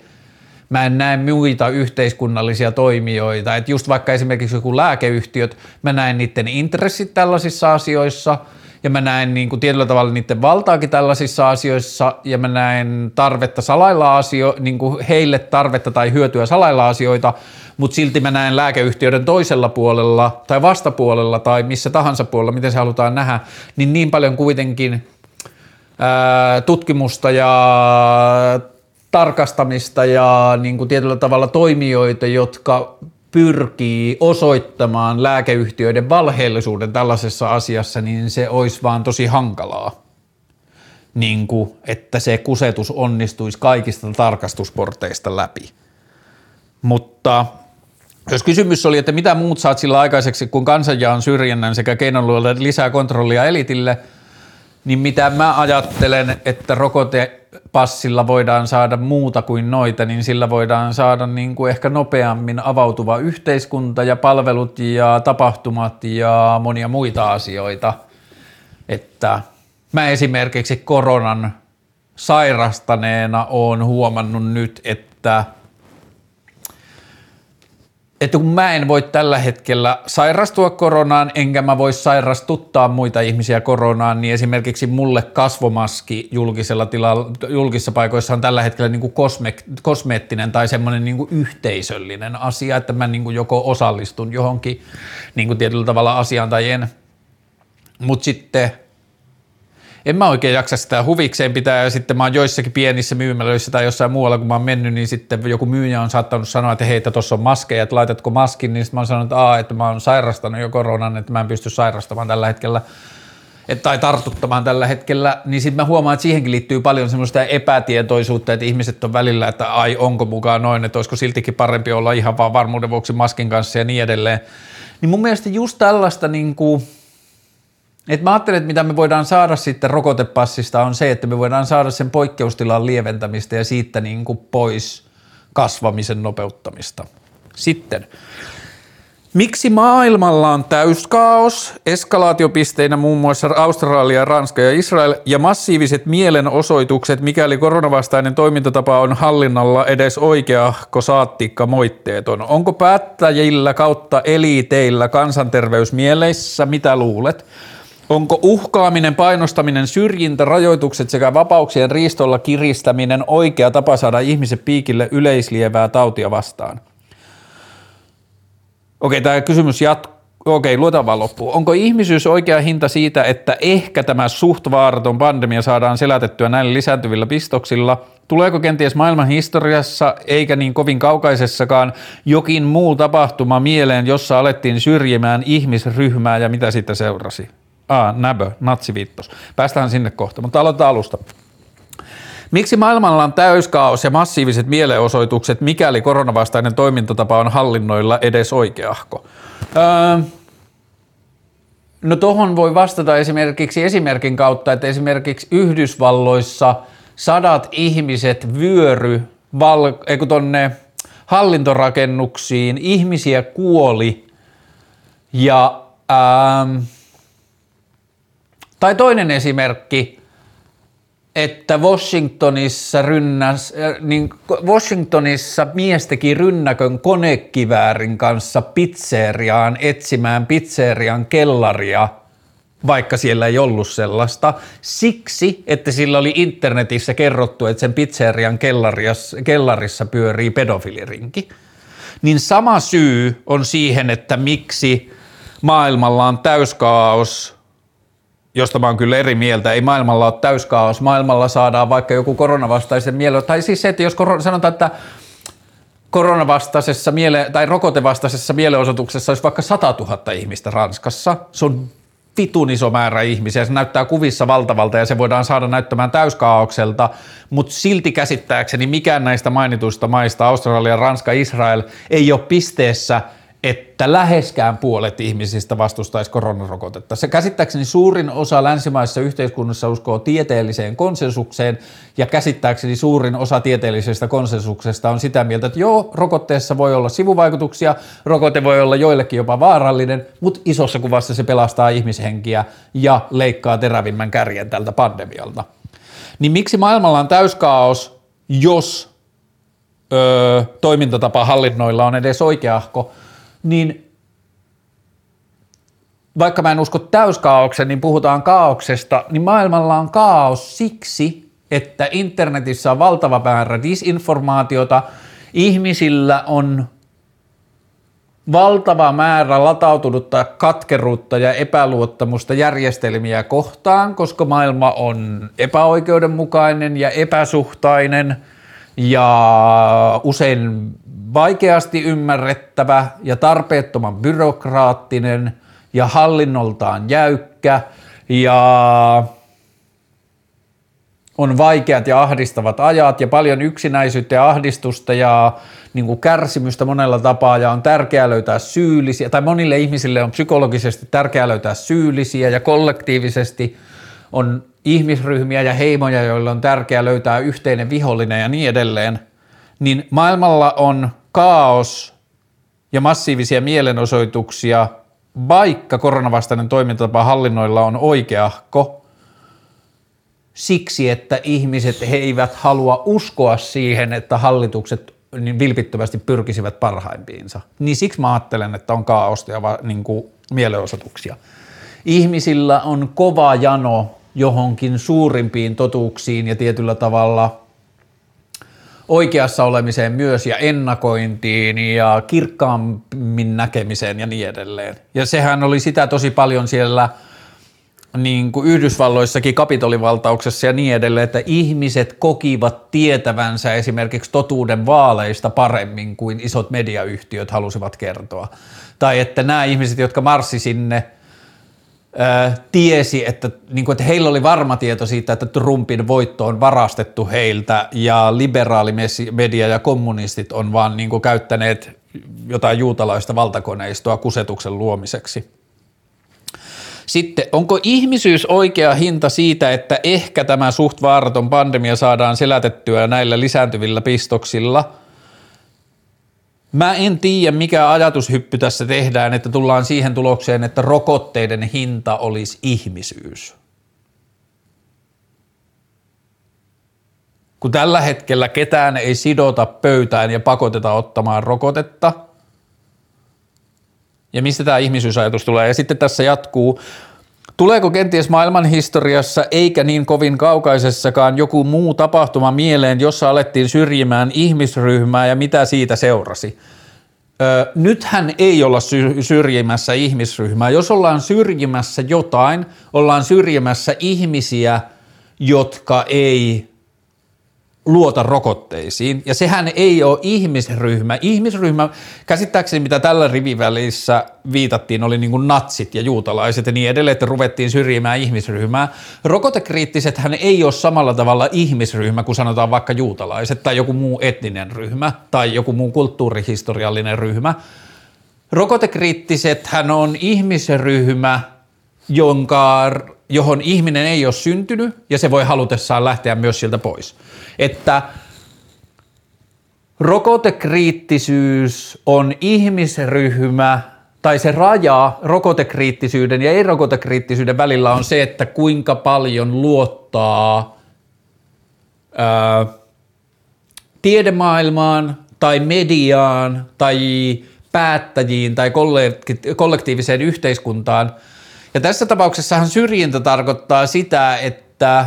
mä en näe muita yhteiskunnallisia toimijoita. Että just vaikka esimerkiksi joku lääkeyhtiöt, mä näen niiden intressit tällaisissa asioissa ja mä näen niin kuin tietyllä tavalla niiden valtaakin tällaisissa asioissa ja mä näen tarvetta salailla asio, niin kuin heille tarvetta tai hyötyä salailla asioita, mutta silti mä näen lääkeyhtiöiden toisella puolella tai vastapuolella tai missä tahansa puolella, miten se halutaan nähdä, niin niin paljon kuitenkin – tutkimusta ja tarkastamista ja niin kuin tietyllä tavalla toimijoita, jotka pyrkii osoittamaan lääkeyhtiöiden valheellisuuden tällaisessa asiassa, niin se olisi vaan tosi hankalaa. Niin kuin, että se kusetus onnistuisi kaikista tarkastusporteista läpi. Mutta jos kysymys oli, että mitä muut saat sillä aikaiseksi, kun kansanjaan syrjinnän sekä keinonluolle lisää kontrollia elitille – niin mitä mä ajattelen, että rokotepassilla voidaan saada muuta kuin noita, niin sillä voidaan saada niin kuin ehkä nopeammin avautuva yhteiskunta ja palvelut ja tapahtumat ja monia muita asioita. Että mä esimerkiksi koronan sairastaneena on huomannut nyt, että – että kun mä en voi tällä hetkellä sairastua koronaan, enkä mä voi sairastuttaa muita ihmisiä koronaan, niin esimerkiksi mulle kasvomaski julkisella tilalla, julkisissa paikoissa on tällä hetkellä niin kuin kosme, kosmeettinen tai semmoinen niin kuin yhteisöllinen asia, että mä niin kuin joko osallistun johonkin niin kuin tietyllä tavalla asiaan tai en. Mutta sitten en mä oikein jaksa sitä huvikseen pitää ja sitten mä oon joissakin pienissä myymälöissä tai jossain muualla, kun mä oon mennyt, niin sitten joku myyjä on saattanut sanoa, että hei, tuossa on maskeja, että laitatko maskin, niin sitten mä oon sanonut, että, että mä oon sairastanut jo koronan, että mä en pysty sairastamaan tällä hetkellä. tai tartuttamaan tällä hetkellä, niin sitten mä huomaan, että siihenkin liittyy paljon semmoista epätietoisuutta, että ihmiset on välillä, että ai onko mukaan noin, että olisiko siltikin parempi olla ihan vaan varmuuden vuoksi maskin kanssa ja niin edelleen. Niin mun mielestä just tällaista niin kuin, et mä ajattelen, että mitä me voidaan saada sitten rokotepassista on se, että me voidaan saada sen poikkeustilan lieventämistä ja siitä niin kuin pois kasvamisen nopeuttamista. Sitten, miksi maailmalla on täyskaos, eskalaatiopisteinä muun muassa Australia, Ranska ja Israel ja massiiviset mielenosoitukset, mikäli koronavastainen toimintatapa on hallinnalla edes oikeahko saattikka moitteeton? Onko päättäjillä kautta eliiteillä kansanterveysmieleissä, mitä luulet? Onko uhkaaminen, painostaminen, syrjintä, rajoitukset sekä vapauksien riistolla kiristäminen oikea tapa saada ihmiset piikille yleislievää tautia vastaan? Okei, tämä kysymys jatkuu. Okei, luetaan vaan loppuun. Onko ihmisyys oikea hinta siitä, että ehkä tämä suht vaaraton pandemia saadaan selätettyä näillä lisääntyvillä pistoksilla? Tuleeko kenties maailman historiassa, eikä niin kovin kaukaisessakaan, jokin muu tapahtuma mieleen, jossa alettiin syrjimään ihmisryhmää ja mitä siitä seurasi? Ah, näbö, natsiviittos. Päästään sinne kohta, mutta aloitetaan alusta. Miksi maailmalla on täyskaos ja massiiviset mielenosoitukset, mikäli koronavastainen toimintatapa on hallinnoilla edes oikeahko? Öö, no tuohon voi vastata esimerkiksi esimerkin kautta, että esimerkiksi Yhdysvalloissa sadat ihmiset vyöry val, tonne hallintorakennuksiin, ihmisiä kuoli ja öö, tai toinen esimerkki, että Washingtonissa, rynnäs, äh, niin Washingtonissa mies teki rynnäkön konekiväärin kanssa pizzeriaan etsimään pizzerian kellaria, vaikka siellä ei ollut sellaista, siksi, että sillä oli internetissä kerrottu, että sen pizzerian kellarissa pyörii pedofilirinki. Niin sama syy on siihen, että miksi maailmalla on täyskaos josta mä oon kyllä eri mieltä. Ei maailmalla ole täyskaos. Maailmalla saadaan vaikka joku koronavastaisen miele... Tai siis se, että jos sanotaan, että koronavastaisessa miele- tai rokotevastaisessa mielenosoituksessa olisi vaikka 100 000 ihmistä Ranskassa, se on vitun iso määrä ihmisiä, se näyttää kuvissa valtavalta ja se voidaan saada näyttämään täyskaaukselta, mutta silti käsittääkseni mikään näistä mainituista maista, Australia, Ranska, Israel, ei ole pisteessä – että läheskään puolet ihmisistä vastustaisi koronarokotetta. Se käsittääkseni suurin osa länsimaisessa yhteiskunnassa uskoo tieteelliseen konsensukseen ja käsittääkseni suurin osa tieteellisestä konsensuksesta on sitä mieltä, että joo, rokotteessa voi olla sivuvaikutuksia, rokote voi olla joillekin jopa vaarallinen, mutta isossa kuvassa se pelastaa ihmishenkiä ja leikkaa terävimmän kärjen tältä pandemialta. Niin miksi maailmalla on täyskaos, jos öö, toimintatapa hallinnoilla on edes oikeahko, niin vaikka mä en usko täyskaauksen, niin puhutaan kaauksesta, niin maailmalla on kaos siksi, että internetissä on valtava määrä disinformaatiota, ihmisillä on valtava määrä latautunutta katkeruutta ja epäluottamusta järjestelmiä kohtaan, koska maailma on epäoikeudenmukainen ja epäsuhtainen ja usein vaikeasti ymmärrettävä ja tarpeettoman byrokraattinen ja hallinnoltaan jäykkä ja on vaikeat ja ahdistavat ajat ja paljon yksinäisyyttä ja ahdistusta ja niin kuin kärsimystä monella tapaa ja on tärkeää löytää syyllisiä, tai monille ihmisille on psykologisesti tärkeää löytää syyllisiä ja kollektiivisesti on ihmisryhmiä ja heimoja, joille on tärkeää löytää yhteinen vihollinen ja niin edelleen, niin maailmalla on kaos ja massiivisia mielenosoituksia, vaikka koronavastainen toimintatapa hallinnoilla on oikeahko, siksi, että ihmiset he eivät halua uskoa siihen, että hallitukset niin vilpittömästi pyrkisivät parhaimpiinsa. Niin siksi mä ajattelen, että on kaaosta ja niin kuin mielenosoituksia. Ihmisillä on kova jano johonkin suurimpiin totuuksiin ja tietyllä tavalla oikeassa olemiseen myös ja ennakointiin ja kirkkaammin näkemiseen ja niin edelleen. Ja sehän oli sitä tosi paljon siellä niin kuin Yhdysvalloissakin kapitolivaltauksessa ja niin edelleen, että ihmiset kokivat tietävänsä esimerkiksi totuuden vaaleista paremmin kuin isot mediayhtiöt halusivat kertoa. Tai että nämä ihmiset, jotka marssi sinne – tiesi, että, niin kuin, että heillä oli varma tieto siitä, että Trumpin voitto on varastettu heiltä ja liberaalimedia ja kommunistit on vaan niin kuin, käyttäneet jotain juutalaista valtakoneistoa kusetuksen luomiseksi. Sitten, onko ihmisyys oikea hinta siitä, että ehkä tämä suht vaaraton pandemia saadaan selätettyä näillä lisääntyvillä pistoksilla – Mä en tiedä, mikä ajatushyppy tässä tehdään, että tullaan siihen tulokseen, että rokotteiden hinta olisi ihmisyys. Kun tällä hetkellä ketään ei sidota pöytään ja pakoteta ottamaan rokotetta. Ja mistä tämä ihmisyysajatus tulee? Ja sitten tässä jatkuu, Tuleeko kenties maailman historiassa eikä niin kovin kaukaisessakaan joku muu tapahtuma mieleen, jossa alettiin syrjimään ihmisryhmää ja mitä siitä seurasi? Ö, nythän ei olla syrjimässä ihmisryhmää. Jos ollaan syrjimässä jotain, ollaan syrjimässä ihmisiä, jotka ei luota rokotteisiin. Ja sehän ei ole ihmisryhmä. Ihmisryhmä, käsittääkseni mitä tällä rivivälissä viitattiin, oli niin natsit ja juutalaiset ja niin edelleen, että ruvettiin syrjimään ihmisryhmää. Rokotekriittiset hän ei ole samalla tavalla ihmisryhmä kuin sanotaan vaikka juutalaiset tai joku muu etninen ryhmä tai joku muu kulttuurihistoriallinen ryhmä. Rokotekriittiset hän on ihmisryhmä, jonka johon ihminen ei ole syntynyt ja se voi halutessaan lähteä myös sieltä pois. Että rokotekriittisyys on ihmisryhmä tai se raja rokotekriittisyyden ja ei-rokotekriittisyyden välillä on se, että kuinka paljon luottaa ää, tiedemaailmaan tai mediaan tai päättäjiin tai kollektiiviseen yhteiskuntaan – ja tässä tapauksessahan syrjintä tarkoittaa sitä, että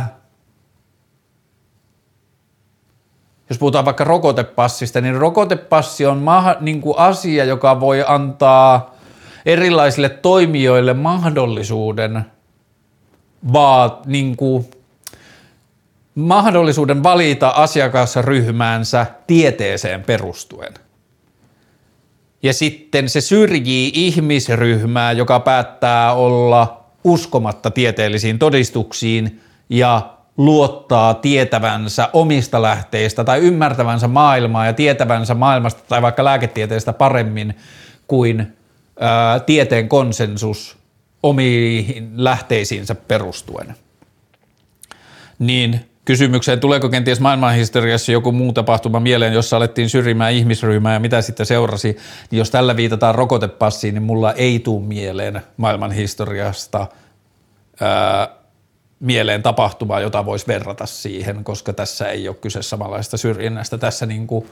jos puhutaan vaikka rokotepassista, niin rokotepassi on maha, niin kuin asia, joka voi antaa erilaisille toimijoille mahdollisuuden vaat, niin kuin, mahdollisuuden valita asiakasryhmäänsä tieteeseen perustuen ja sitten se syrjii ihmisryhmää, joka päättää olla uskomatta tieteellisiin todistuksiin ja luottaa tietävänsä omista lähteistä tai ymmärtävänsä maailmaa ja tietävänsä maailmasta tai vaikka lääketieteestä paremmin kuin ää, tieteen konsensus omiin lähteisiinsä perustuen. Niin kysymykseen, tuleeko kenties maailmanhistoriassa joku muu tapahtuma mieleen, jossa alettiin syrjimään ihmisryhmää ja mitä sitten seurasi, niin jos tällä viitataan rokotepassiin, niin mulla ei tule mieleen maailmanhistoriasta mieleen tapahtumaa, jota voisi verrata siihen, koska tässä ei ole kyse samanlaista syrjinnästä. Tässä niin kuin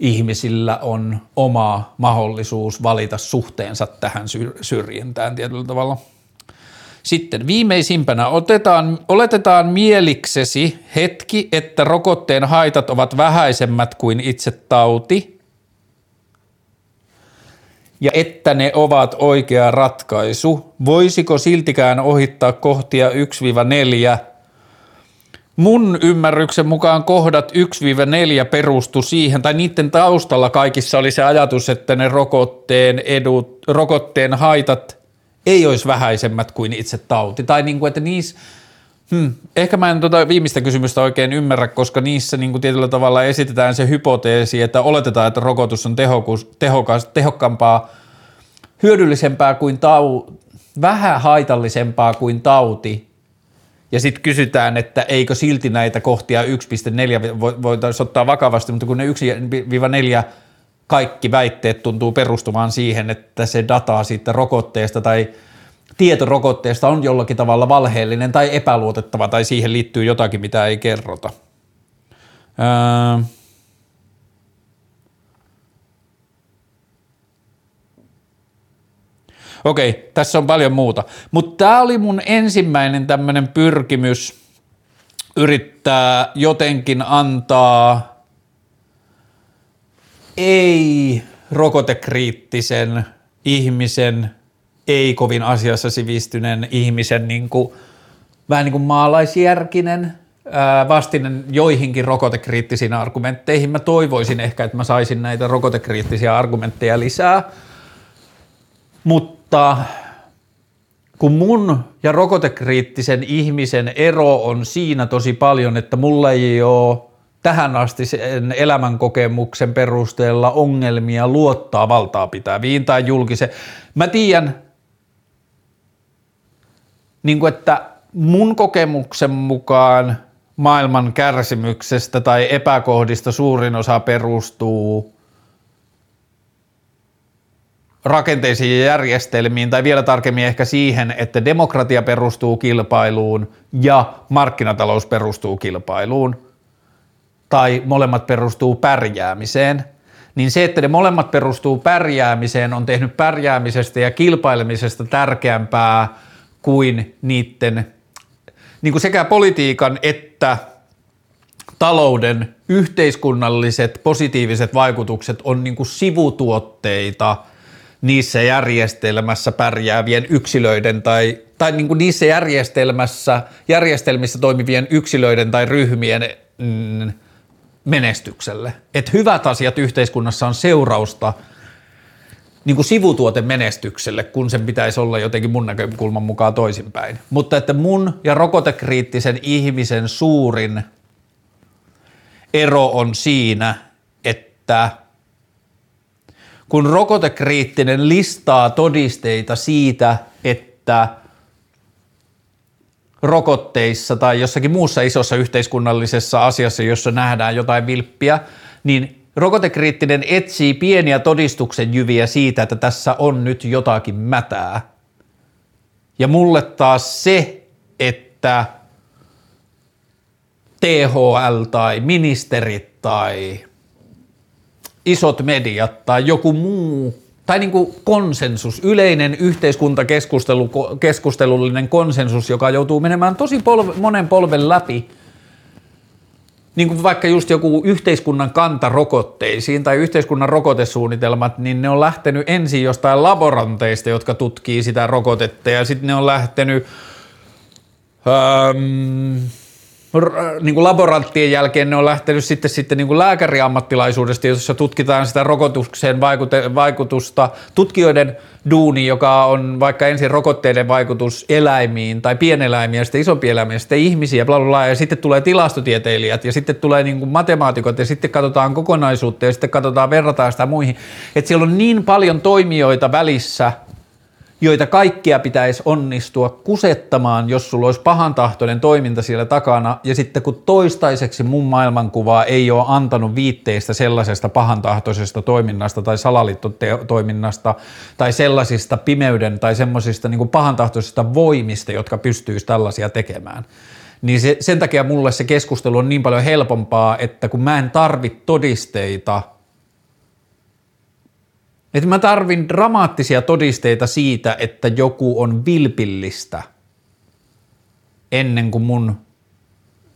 ihmisillä on oma mahdollisuus valita suhteensa tähän syrjintään tietyllä tavalla – sitten viimeisimpänä otetaan, oletetaan mieliksesi hetki, että rokotteen haitat ovat vähäisemmät kuin itse tauti ja että ne ovat oikea ratkaisu. Voisiko siltikään ohittaa kohtia 1-4? Mun ymmärryksen mukaan kohdat 1-4 perustu siihen, tai niiden taustalla kaikissa oli se ajatus, että ne rokotteen edut, rokotteen haitat – ei olisi vähäisemmät kuin itse tauti. Tai niin kuin, että niissä, hmm, ehkä mä en tuota viimeistä kysymystä oikein ymmärrä, koska niissä niin kuin tietyllä tavalla esitetään se hypoteesi, että oletetaan, että rokotus on tehokus, tehokas, tehokkaampaa, hyödyllisempää kuin tau, vähän haitallisempaa kuin tauti, ja sitten kysytään, että eikö silti näitä kohtia 1.4 voitaisiin ottaa vakavasti, mutta kun ne 1-4 kaikki väitteet tuntuu perustumaan siihen, että se dataa siitä rokotteesta tai tieto rokotteesta on jollakin tavalla valheellinen tai epäluotettava tai siihen liittyy jotakin, mitä ei kerrota. Öö. Okei, tässä on paljon muuta. Mutta tämä oli mun ensimmäinen tämmöinen pyrkimys yrittää jotenkin antaa ei rokotekriittisen ihmisen, ei kovin asiassa sivistyneen ihmisen niin kuin, vähän niin kuin maalaisjärkinen vastinen joihinkin rokotekriittisiin argumentteihin. Mä toivoisin ehkä, että mä saisin näitä rokotekriittisiä argumentteja lisää, mutta kun mun ja rokotekriittisen ihmisen ero on siinä tosi paljon, että mulla ei ole tähän asti sen elämänkokemuksen perusteella ongelmia luottaa valtaa pitäviin tai julkiseen. Mä tiedän, niin kuin että mun kokemuksen mukaan maailman kärsimyksestä tai epäkohdista suurin osa perustuu rakenteisiin ja järjestelmiin, tai vielä tarkemmin ehkä siihen, että demokratia perustuu kilpailuun ja markkinatalous perustuu kilpailuun, tai molemmat perustuu pärjäämiseen, niin se, että ne molemmat perustuu pärjäämiseen, on tehnyt pärjäämisestä ja kilpailemisesta tärkeämpää kuin niiden niin kuin sekä politiikan että talouden yhteiskunnalliset positiiviset vaikutukset on niin kuin sivutuotteita niissä järjestelmässä pärjäävien yksilöiden tai, tai niin kuin niissä järjestelmässä, järjestelmissä toimivien yksilöiden tai ryhmien mm, menestykselle. Että hyvät asiat yhteiskunnassa on seurausta niin kuin sivutuote menestykselle, kun sen pitäisi olla jotenkin mun näkökulman mukaan toisinpäin. Mutta että mun ja rokotekriittisen ihmisen suurin ero on siinä, että kun rokotekriittinen listaa todisteita siitä, että rokotteissa tai jossakin muussa isossa yhteiskunnallisessa asiassa, jossa nähdään jotain vilppiä, niin Rokotekriittinen etsii pieniä todistuksen jyviä siitä, että tässä on nyt jotakin mätää. Ja mulle taas se, että THL tai ministerit tai isot mediat tai joku muu, tai niin kuin konsensus, yleinen yhteiskuntakeskustelullinen konsensus, joka joutuu menemään tosi polve, monen polven läpi – niin kuin vaikka just joku yhteiskunnan kanta rokotteisiin tai yhteiskunnan rokotesuunnitelmat, niin ne on lähtenyt ensin jostain laboranteista, jotka tutkii sitä rokotetta ja sitten ne on lähtenyt ähm, niin kuin laboranttien jälkeen ne on lähtenyt sitten, sitten niin kuin lääkäriammattilaisuudesta, jossa tutkitaan sitä rokotukseen vaikutusta, tutkijoiden duuni, joka on vaikka ensin rokotteiden vaikutus eläimiin tai pieneläimiin ja sitten isompi eläimiä, sitten ihmisiä, bla, bla, bla, ja sitten tulee tilastotieteilijät ja sitten tulee niin kuin matemaatikot ja sitten katsotaan kokonaisuutta ja sitten katsotaan, verrataan sitä muihin. Että siellä on niin paljon toimijoita välissä – joita kaikkia pitäisi onnistua kusettamaan, jos sulla olisi pahantahtoinen toiminta siellä takana, ja sitten kun toistaiseksi mun maailmankuvaa ei ole antanut viitteistä sellaisesta pahantahtoisesta toiminnasta tai salaliittotoiminnasta tai sellaisista pimeyden tai semmoisista niin pahantahtoisista voimista, jotka pystyisi tällaisia tekemään, niin se, sen takia mulle se keskustelu on niin paljon helpompaa, että kun mä en tarvitse todisteita – että mä tarvin dramaattisia todisteita siitä, että joku on vilpillistä ennen kuin mun...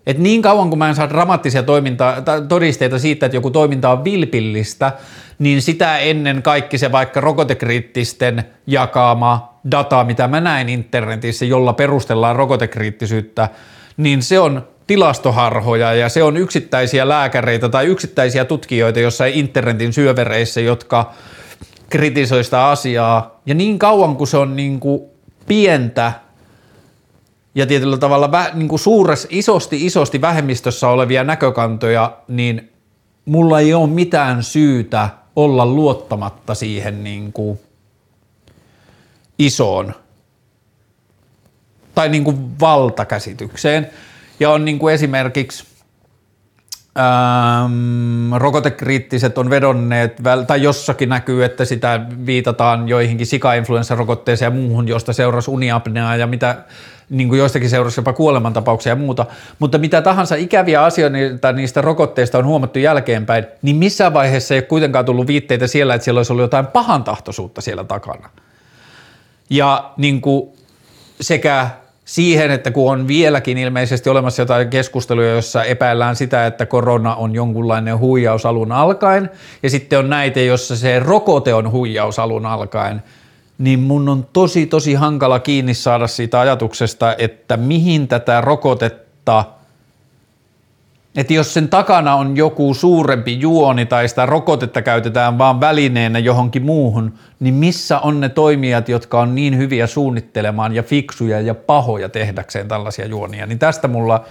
Että niin kauan kuin mä en saa dramaattisia toiminta, todisteita siitä, että joku toiminta on vilpillistä, niin sitä ennen kaikki se vaikka rokotekriittisten jakama data, mitä mä näin internetissä, jolla perustellaan rokotekriittisyyttä, niin se on tilastoharhoja ja se on yksittäisiä lääkäreitä tai yksittäisiä tutkijoita jossain internetin syövereissä, jotka – kritisoi sitä asiaa. Ja niin kauan kuin se on niin kuin pientä ja tietyllä tavalla vä, niin kuin suures, isosti, isosti vähemmistössä olevia näkökantoja, niin mulla ei ole mitään syytä olla luottamatta siihen niin kuin isoon tai niin kuin valtakäsitykseen. Ja on niin kuin esimerkiksi Ähm, rokotekriittiset on vedonneet, tai jossakin näkyy, että sitä viitataan joihinkin sika-influenssarokotteeseen ja muuhun, josta seurasi uniapnea ja mitä niin kuin joistakin seurasi jopa kuolemantapauksia ja muuta, mutta mitä tahansa ikäviä asioita niistä rokotteista on huomattu jälkeenpäin, niin missään vaiheessa ei ole kuitenkaan tullut viitteitä siellä, että siellä olisi ollut jotain pahantahtoisuutta siellä takana. Ja niin kuin sekä siihen, että kun on vieläkin ilmeisesti olemassa jotain keskusteluja, jossa epäillään sitä, että korona on jonkunlainen huijaus alun alkaen, ja sitten on näitä, jossa se rokote on huijaus alun alkaen, niin mun on tosi tosi hankala kiinni saada siitä ajatuksesta, että mihin tätä rokotetta että jos sen takana on joku suurempi juoni tai sitä rokotetta käytetään vaan välineenä johonkin muuhun, niin missä on ne toimijat, jotka on niin hyviä suunnittelemaan ja fiksuja ja pahoja tehdäkseen tällaisia juonia, niin tästä mulla,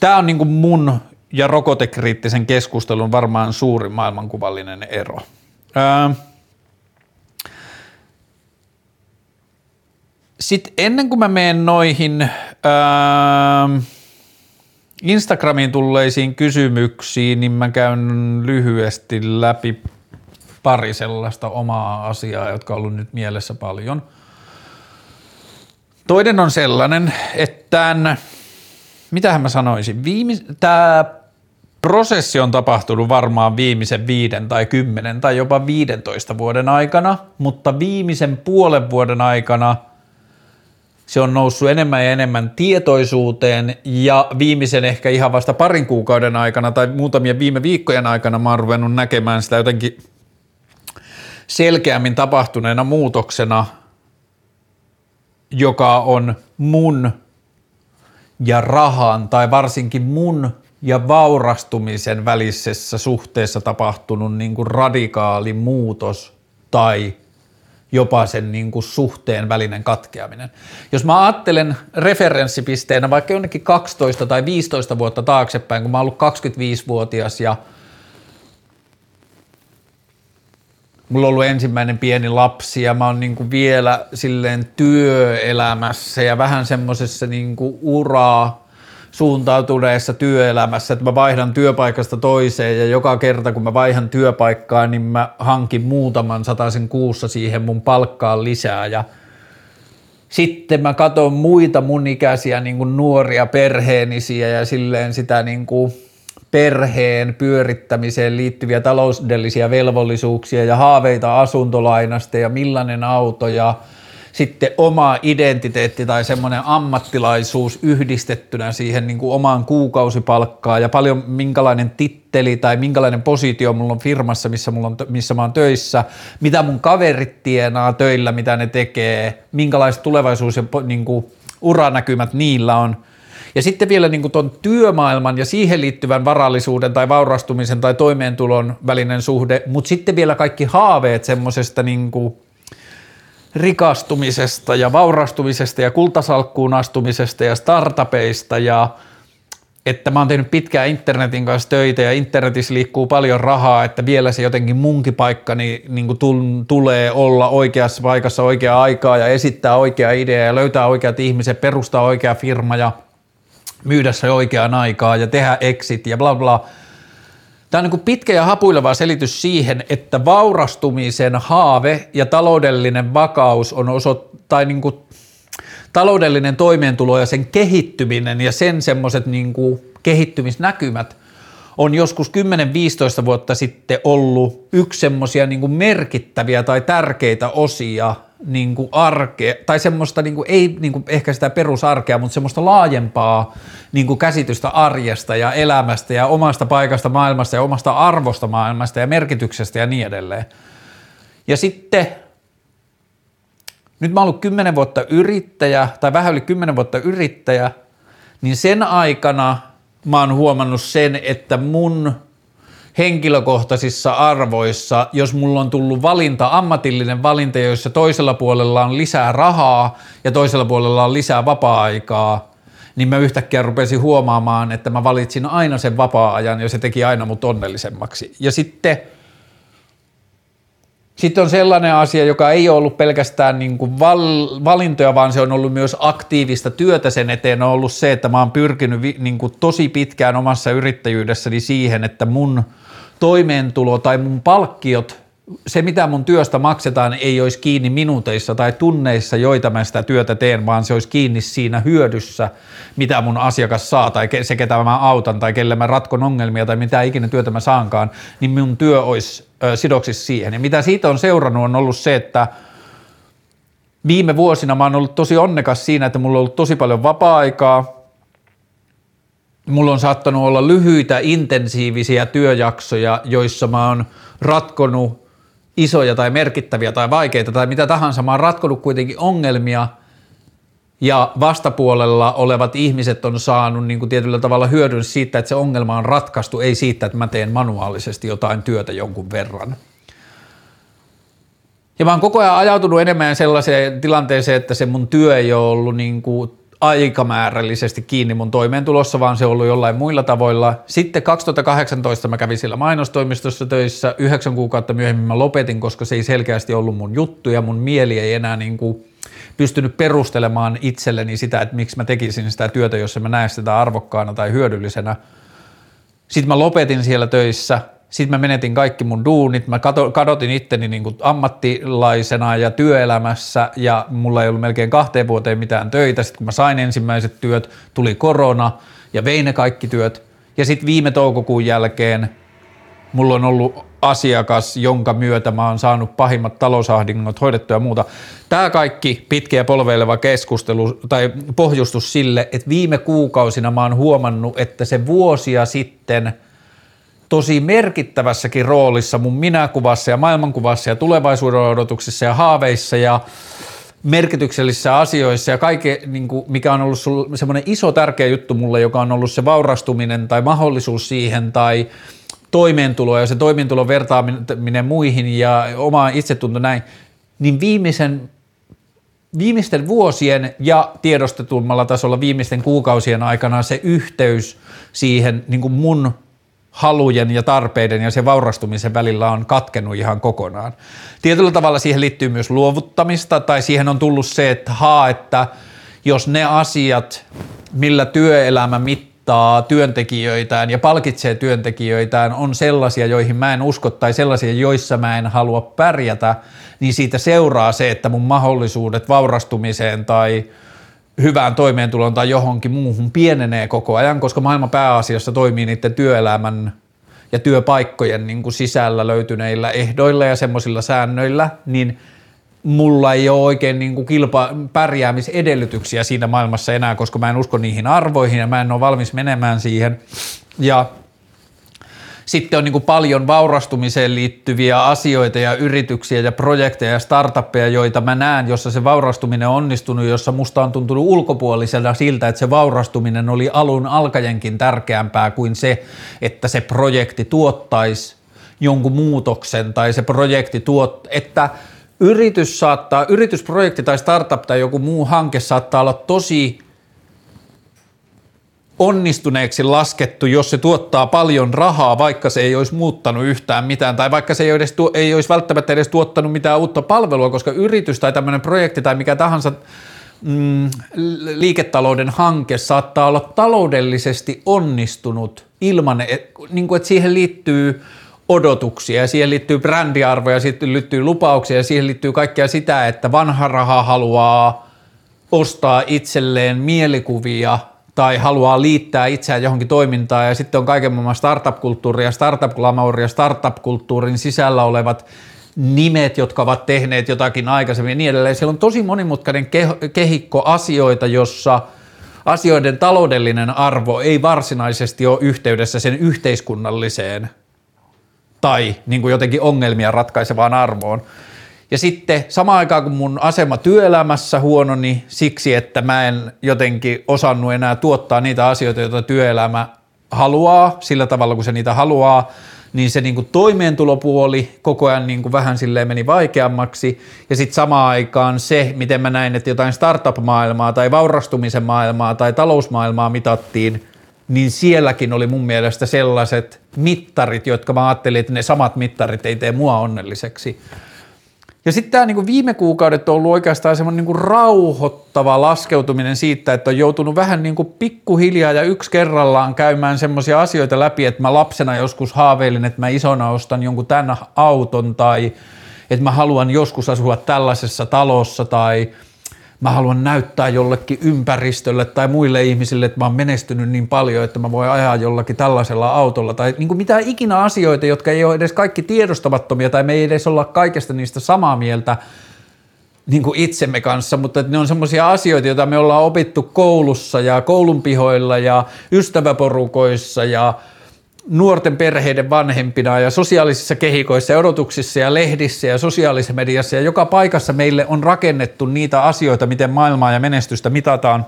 tämä on niin kuin mun ja rokotekriittisen keskustelun varmaan suurin maailmankuvallinen ero. Öö, Sitten ennen kuin mä menen noihin öö, Instagramiin tulleisiin kysymyksiin, niin mä käyn lyhyesti läpi pari sellaista omaa asiaa, jotka on ollut nyt mielessä paljon. Toinen on sellainen, että tämän, mitähän mä sanoisin, viimis, tämä prosessi on tapahtunut varmaan viimeisen viiden tai kymmenen tai jopa 15 vuoden aikana, mutta viimeisen puolen vuoden aikana – se on noussut enemmän ja enemmän tietoisuuteen ja viimeisen ehkä ihan vasta parin kuukauden aikana tai muutamien viime viikkojen aikana mä oon ruvennut näkemään sitä jotenkin selkeämmin tapahtuneena muutoksena, joka on mun ja rahan tai varsinkin mun ja vaurastumisen välisessä suhteessa tapahtunut niin kuin radikaali muutos tai jopa sen niin kuin suhteen välinen katkeaminen. Jos mä ajattelen referenssipisteenä vaikka jonnekin 12 tai 15 vuotta taaksepäin, kun mä oon ollut 25-vuotias ja mulla on ollut ensimmäinen pieni lapsi ja mä oon niin kuin vielä silleen työelämässä ja vähän semmoisessa niin uraa suuntautuneessa työelämässä, että mä vaihdan työpaikasta toiseen ja joka kerta kun mä vaihdan työpaikkaa, niin mä hankin muutaman sataisen kuussa siihen mun palkkaan lisää. Ja sitten mä katson muita mun ikäisiä niin kuin nuoria perheenisiä ja silleen sitä niin kuin perheen pyörittämiseen liittyviä taloudellisia velvollisuuksia ja haaveita asuntolainasta ja millainen auto ja sitten oma identiteetti tai semmoinen ammattilaisuus yhdistettynä siihen niin kuin omaan kuukausipalkkaan ja paljon minkälainen titteli tai minkälainen positio mulla on firmassa, missä, mulla on, missä mä oon töissä, mitä mun kaverit tienaa töillä, mitä ne tekee, minkälaiset tulevaisuus- ja niin kuin uranäkymät niillä on. Ja sitten vielä niin tuon työmaailman ja siihen liittyvän varallisuuden tai vaurastumisen tai toimeentulon välinen suhde, mutta sitten vielä kaikki haaveet semmoisesta niin rikastumisesta ja vaurastumisesta ja kultasalkkuun astumisesta ja startupeista ja että mä oon tehnyt pitkään internetin kanssa töitä ja internetissä liikkuu paljon rahaa, että vielä se jotenkin munkin paikka niin, niin kuin tulee olla oikeassa paikassa oikeaa aikaa ja esittää oikea idea ja löytää oikeat ihmiset, perustaa oikea firma ja myydä se oikeaan aikaa ja tehdä exit ja bla bla – Tämä on niin pitkä ja hapuileva selitys siihen, että vaurastumisen haave ja taloudellinen vakaus on oso, tai niin kuin taloudellinen toimeentulo ja sen kehittyminen ja sen semmoiset niin kehittymisnäkymät on joskus 10-15 vuotta sitten ollut yksi semmoisia niin merkittäviä tai tärkeitä osia niin kuin arkea, tai semmoista, niin kuin, ei niin kuin ehkä sitä perusarkea, mutta semmoista laajempaa niin kuin käsitystä arjesta ja elämästä ja omasta paikasta maailmasta ja omasta arvosta maailmasta ja merkityksestä ja niin edelleen. Ja sitten, nyt mä oon ollut kymmenen vuotta yrittäjä, tai vähän yli kymmenen vuotta yrittäjä, niin sen aikana mä oon huomannut sen, että mun henkilökohtaisissa arvoissa, jos mulla on tullut valinta, ammatillinen valinta, jossa toisella puolella on lisää rahaa ja toisella puolella on lisää vapaa-aikaa, niin mä yhtäkkiä rupesin huomaamaan, että mä valitsin aina sen vapaa-ajan ja se teki aina mut onnellisemmaksi. Ja sitten sitten on sellainen asia, joka ei ole ollut pelkästään niin kuin val, valintoja, vaan se on ollut myös aktiivista työtä sen eteen. On ollut se, että mä oon pyrkinyt vi, niin kuin tosi pitkään omassa yrittäjyydessäni siihen, että mun – toimeentulo tai mun palkkiot, se mitä mun työstä maksetaan ei olisi kiinni minuuteissa tai tunneissa, joita mä sitä työtä teen, vaan se olisi kiinni siinä hyödyssä, mitä mun asiakas saa tai se, ketä mä autan tai kelle mä ratkon ongelmia tai mitä ikinä työtä mä saankaan, niin mun työ olisi sidoksissa siihen. Ja mitä siitä on seurannut on ollut se, että viime vuosina mä oon ollut tosi onnekas siinä, että mulla on ollut tosi paljon vapaa-aikaa, mulla on saattanut olla lyhyitä intensiivisiä työjaksoja, joissa mä oon ratkonut isoja tai merkittäviä tai vaikeita tai mitä tahansa. Mä oon ratkonut kuitenkin ongelmia ja vastapuolella olevat ihmiset on saanut niin kuin tietyllä tavalla hyödyn siitä, että se ongelma on ratkaistu, ei siitä, että mä teen manuaalisesti jotain työtä jonkun verran. Ja mä oon koko ajan ajautunut enemmän sellaiseen tilanteeseen, että se mun työ ei ole ollut niin kuin aikamäärällisesti kiinni mun toimeentulossa, vaan se on ollut jollain muilla tavoilla. Sitten 2018 mä kävin siellä mainostoimistossa töissä, yhdeksän kuukautta myöhemmin mä lopetin, koska se ei selkeästi ollut mun juttu ja mun mieli ei enää niin kuin pystynyt perustelemaan itselleni sitä, että miksi mä tekisin sitä työtä, jos mä näe sitä arvokkaana tai hyödyllisenä. Sitten mä lopetin siellä töissä, sitten mä menetin kaikki mun duunit, mä kadotin itteni niin kuin ammattilaisena ja työelämässä ja mulla ei ollut melkein kahteen vuoteen mitään töitä. Sitten kun mä sain ensimmäiset työt, tuli korona ja vein ne kaikki työt. Ja sitten viime toukokuun jälkeen mulla on ollut asiakas, jonka myötä mä oon saanut pahimmat talousahdingot hoidettua ja muuta. Tämä kaikki pitkä ja polveileva keskustelu tai pohjustus sille, että viime kuukausina mä oon huomannut, että se vuosia sitten – tosi merkittävässäkin roolissa mun minäkuvassa ja maailmankuvassa ja tulevaisuuden odotuksissa ja haaveissa ja merkityksellisissä asioissa. Ja kaikki, niin kuin, mikä on ollut semmoinen iso tärkeä juttu mulle, joka on ollut se vaurastuminen tai mahdollisuus siihen tai toimeentulo ja se toimeentulon vertaaminen muihin ja oma itsetunto näin, niin viimeisen viimeisten vuosien ja tiedostetummalla tasolla viimeisten kuukausien aikana se yhteys siihen niin kuin mun halujen ja tarpeiden ja se vaurastumisen välillä on katkenut ihan kokonaan. Tietyllä tavalla siihen liittyy myös luovuttamista tai siihen on tullut se, että haa, että jos ne asiat, millä työelämä mittaa työntekijöitään ja palkitsee työntekijöitään, on sellaisia, joihin mä en usko tai sellaisia, joissa mä en halua pärjätä, niin siitä seuraa se, että mun mahdollisuudet vaurastumiseen tai – hyvään toimeentuloon tai johonkin muuhun pienenee koko ajan, koska maailman pääasiassa toimii niiden työelämän ja työpaikkojen niin kuin sisällä löytyneillä ehdoilla ja semmoisilla säännöillä, niin mulla ei ole oikein niin kuin kilpa, pärjäämisedellytyksiä siinä maailmassa enää, koska mä en usko niihin arvoihin ja mä en ole valmis menemään siihen. Ja sitten on niin kuin paljon vaurastumiseen liittyviä asioita ja yrityksiä ja projekteja ja startuppeja, joita mä näen, jossa se vaurastuminen on onnistunut, jossa musta on tuntunut ulkopuolisella siltä, että se vaurastuminen oli alun alkajenkin tärkeämpää kuin se, että se projekti tuottaisi jonkun muutoksen tai se projekti tuot, että yritys saattaa, yritysprojekti tai startup tai joku muu hanke saattaa olla tosi onnistuneeksi laskettu, jos se tuottaa paljon rahaa, vaikka se ei olisi muuttanut yhtään mitään, tai vaikka se ei, edes, ei olisi välttämättä edes tuottanut mitään uutta palvelua, koska yritys tai tämmöinen projekti tai mikä tahansa mm, liiketalouden hanke saattaa olla taloudellisesti onnistunut ilman, et, niin kuin, että siihen liittyy odotuksia ja siihen liittyy brändiarvoja, siihen liittyy lupauksia ja siihen liittyy kaikkea sitä, että vanha raha haluaa ostaa itselleen mielikuvia – tai haluaa liittää itseään johonkin toimintaan ja sitten on kaiken maailman startup-kulttuuri ja startup-glamour ja startup-kulttuurin sisällä olevat nimet, jotka ovat tehneet jotakin aikaisemmin ja niin edelleen. Siellä on tosi monimutkainen kehikko asioita, jossa asioiden taloudellinen arvo ei varsinaisesti ole yhteydessä sen yhteiskunnalliseen tai niin kuin jotenkin ongelmia ratkaisevaan arvoon. Ja sitten samaan aikaan, kun mun asema työelämässä huononi siksi, että mä en jotenkin osannut enää tuottaa niitä asioita, joita työelämä haluaa sillä tavalla, kun se niitä haluaa, niin se niin kuin toimeentulopuoli koko ajan niin kuin vähän silleen meni vaikeammaksi. Ja sitten samaan aikaan se, miten mä näin, että jotain startup-maailmaa tai vaurastumisen maailmaa tai talousmaailmaa mitattiin, niin sielläkin oli mun mielestä sellaiset mittarit, jotka mä ajattelin, että ne samat mittarit ei tee mua onnelliseksi. Ja sitten tämä niinku viime kuukaudet on ollut oikeastaan semmoinen niinku rauhoittava laskeutuminen siitä, että on joutunut vähän niinku pikkuhiljaa ja yksi kerrallaan käymään semmoisia asioita läpi, että mä lapsena joskus haaveilin, että mä isona ostan jonkun tämän auton tai että mä haluan joskus asua tällaisessa talossa tai – mä haluan näyttää jollekin ympäristölle tai muille ihmisille, että mä oon menestynyt niin paljon, että mä voin ajaa jollakin tällaisella autolla. Tai niin kuin mitä ikinä asioita, jotka ei ole edes kaikki tiedostamattomia tai me ei edes olla kaikesta niistä samaa mieltä niin kuin itsemme kanssa, mutta ne on semmoisia asioita, joita me ollaan opittu koulussa ja koulun pihoilla ja ystäväporukoissa ja nuorten perheiden vanhempina ja sosiaalisissa kehikoissa ja odotuksissa ja lehdissä ja sosiaalisessa mediassa ja joka paikassa meille on rakennettu niitä asioita, miten maailmaa ja menestystä mitataan.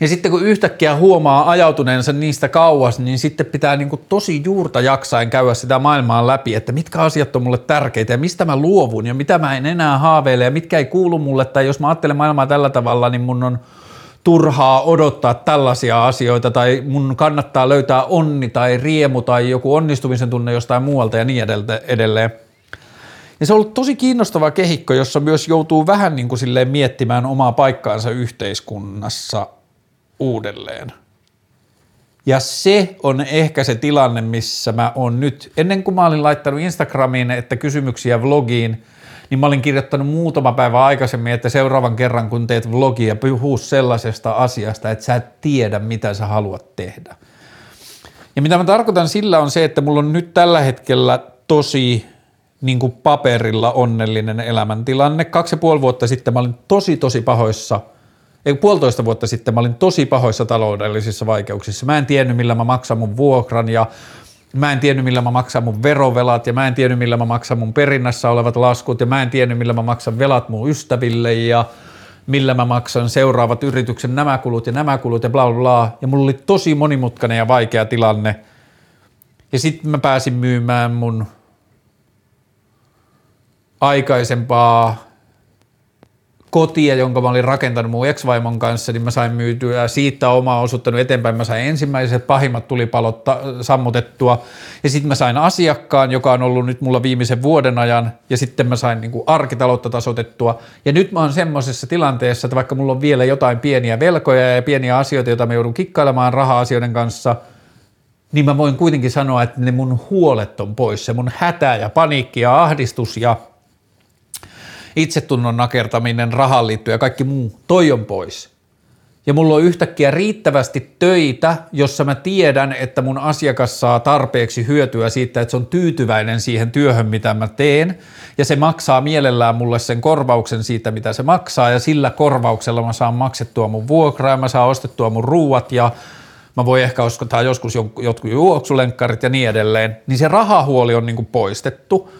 Ja sitten kun yhtäkkiä huomaa ajautuneensa niistä kauas, niin sitten pitää niin kuin tosi juurta jaksain käydä sitä maailmaa läpi, että mitkä asiat on mulle tärkeitä ja mistä mä luovun ja mitä mä en enää haaveile ja mitkä ei kuulu mulle. Tai jos mä ajattelen maailmaa tällä tavalla, niin mun on – turhaa odottaa tällaisia asioita tai mun kannattaa löytää onni tai riemu tai joku onnistumisen tunne jostain muualta ja niin edelleen. Ja se on ollut tosi kiinnostava kehikko, jossa myös joutuu vähän niin kuin silleen miettimään omaa paikkaansa yhteiskunnassa uudelleen. Ja se on ehkä se tilanne, missä mä oon nyt, ennen kuin mä olin laittanut Instagramiin, että kysymyksiä vlogiin – niin mä olin kirjoittanut muutama päivä aikaisemmin, että seuraavan kerran kun teet vlogia, puhuu sellaisesta asiasta, että sä et tiedä, mitä sä haluat tehdä. Ja mitä mä tarkoitan sillä on se, että mulla on nyt tällä hetkellä tosi niin kuin paperilla onnellinen elämäntilanne. Kaksi ja puoli vuotta sitten mä olin tosi tosi pahoissa, ei puolitoista vuotta sitten mä olin tosi pahoissa taloudellisissa vaikeuksissa. Mä en tiennyt millä mä maksan mun vuokran ja Mä en tiennyt, millä mä maksan mun verovelat ja mä en tiennyt, millä mä maksan mun perinnässä olevat laskut ja mä en tiennyt, millä mä maksan velat mun ystäville ja millä mä maksan seuraavat yrityksen nämä kulut ja nämä kulut ja bla bla bla. Ja mulla oli tosi monimutkainen ja vaikea tilanne. Ja sitten mä pääsin myymään mun aikaisempaa kotia, jonka mä olin rakentanut mun ex-vaimon kanssa, niin mä sain myytyä siitä omaa osuuttanut eteenpäin. Mä sain ensimmäiset pahimmat tulipalot sammutettua ja sitten mä sain asiakkaan, joka on ollut nyt mulla viimeisen vuoden ajan ja sitten mä sain niin kuin arkitaloutta tasotettua. Ja nyt mä oon semmoisessa tilanteessa, että vaikka mulla on vielä jotain pieniä velkoja ja pieniä asioita, joita mä joudun kikkailemaan raha-asioiden kanssa, niin mä voin kuitenkin sanoa, että ne mun huolet on pois, se mun hätä ja paniikki ja ahdistus ja – itsetunnon nakertaminen, rahaan liittyen ja kaikki muu, toi on pois. Ja mulla on yhtäkkiä riittävästi töitä, jossa mä tiedän, että mun asiakas saa tarpeeksi hyötyä siitä, että se on tyytyväinen siihen työhön, mitä mä teen. Ja se maksaa mielellään mulle sen korvauksen siitä, mitä se maksaa. Ja sillä korvauksella mä saan maksettua mun vuokraa ja mä saan ostettua mun ruuat ja mä voin ehkä ostaa joskus jotkut juoksulenkkarit ja niin edelleen. Niin se rahahuoli on niin poistettu –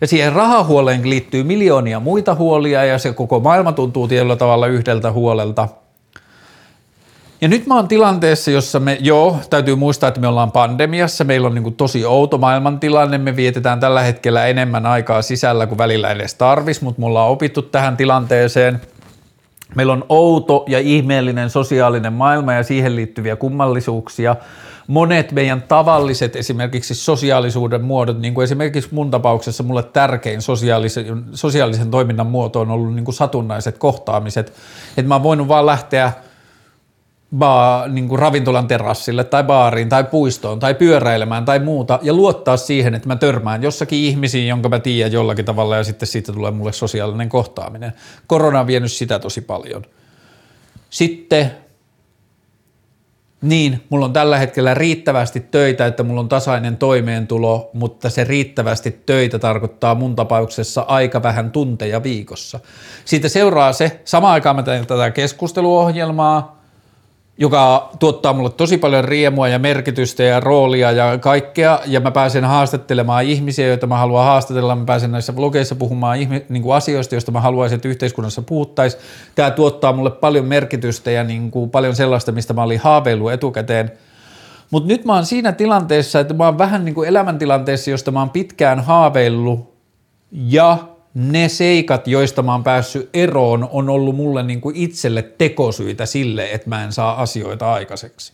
ja siihen rahahuoleen liittyy miljoonia muita huolia ja se koko maailma tuntuu tietyllä tavalla yhdeltä huolelta. Ja nyt mä oon tilanteessa, jossa me, joo, täytyy muistaa, että me ollaan pandemiassa, meillä on niin tosi outo maailmantilanne, me vietetään tällä hetkellä enemmän aikaa sisällä kuin välillä edes tarvis, mutta me ollaan opittu tähän tilanteeseen. Meillä on outo ja ihmeellinen sosiaalinen maailma ja siihen liittyviä kummallisuuksia – monet meidän tavalliset esimerkiksi sosiaalisuuden muodot, niin kuin esimerkiksi mun tapauksessa mulle tärkein sosiaalisen, sosiaalisen toiminnan muoto on ollut niin kuin satunnaiset kohtaamiset, että mä oon voinut vaan lähteä ba, niin kuin ravintolan terassille tai baariin tai puistoon tai pyöräilemään tai muuta ja luottaa siihen, että mä törmään jossakin ihmisiin, jonka mä tiedän jollakin tavalla ja sitten siitä tulee mulle sosiaalinen kohtaaminen. Korona on vienyt sitä tosi paljon. Sitten niin, mulla on tällä hetkellä riittävästi töitä, että mulla on tasainen toimeentulo, mutta se riittävästi töitä tarkoittaa mun tapauksessa aika vähän tunteja viikossa. Siitä seuraa se, samaan aikaan mä teen tätä keskusteluohjelmaa, joka tuottaa mulle tosi paljon riemua ja merkitystä ja roolia ja kaikkea, ja mä pääsen haastattelemaan ihmisiä, joita mä haluan haastatella, mä pääsen näissä blogeissa puhumaan ihmi, niin kuin asioista, joista mä haluaisin, että yhteiskunnassa puhuttaisiin. Tämä tuottaa mulle paljon merkitystä ja niin kuin paljon sellaista, mistä mä olin haaveillut etukäteen. Mutta nyt mä oon siinä tilanteessa, että mä oon vähän niin kuin elämäntilanteessa, josta mä oon pitkään haaveillut, ja ne seikat, joista mä oon päässyt eroon, on ollut mulle niin kuin itselle tekosyitä sille, että mä en saa asioita aikaiseksi.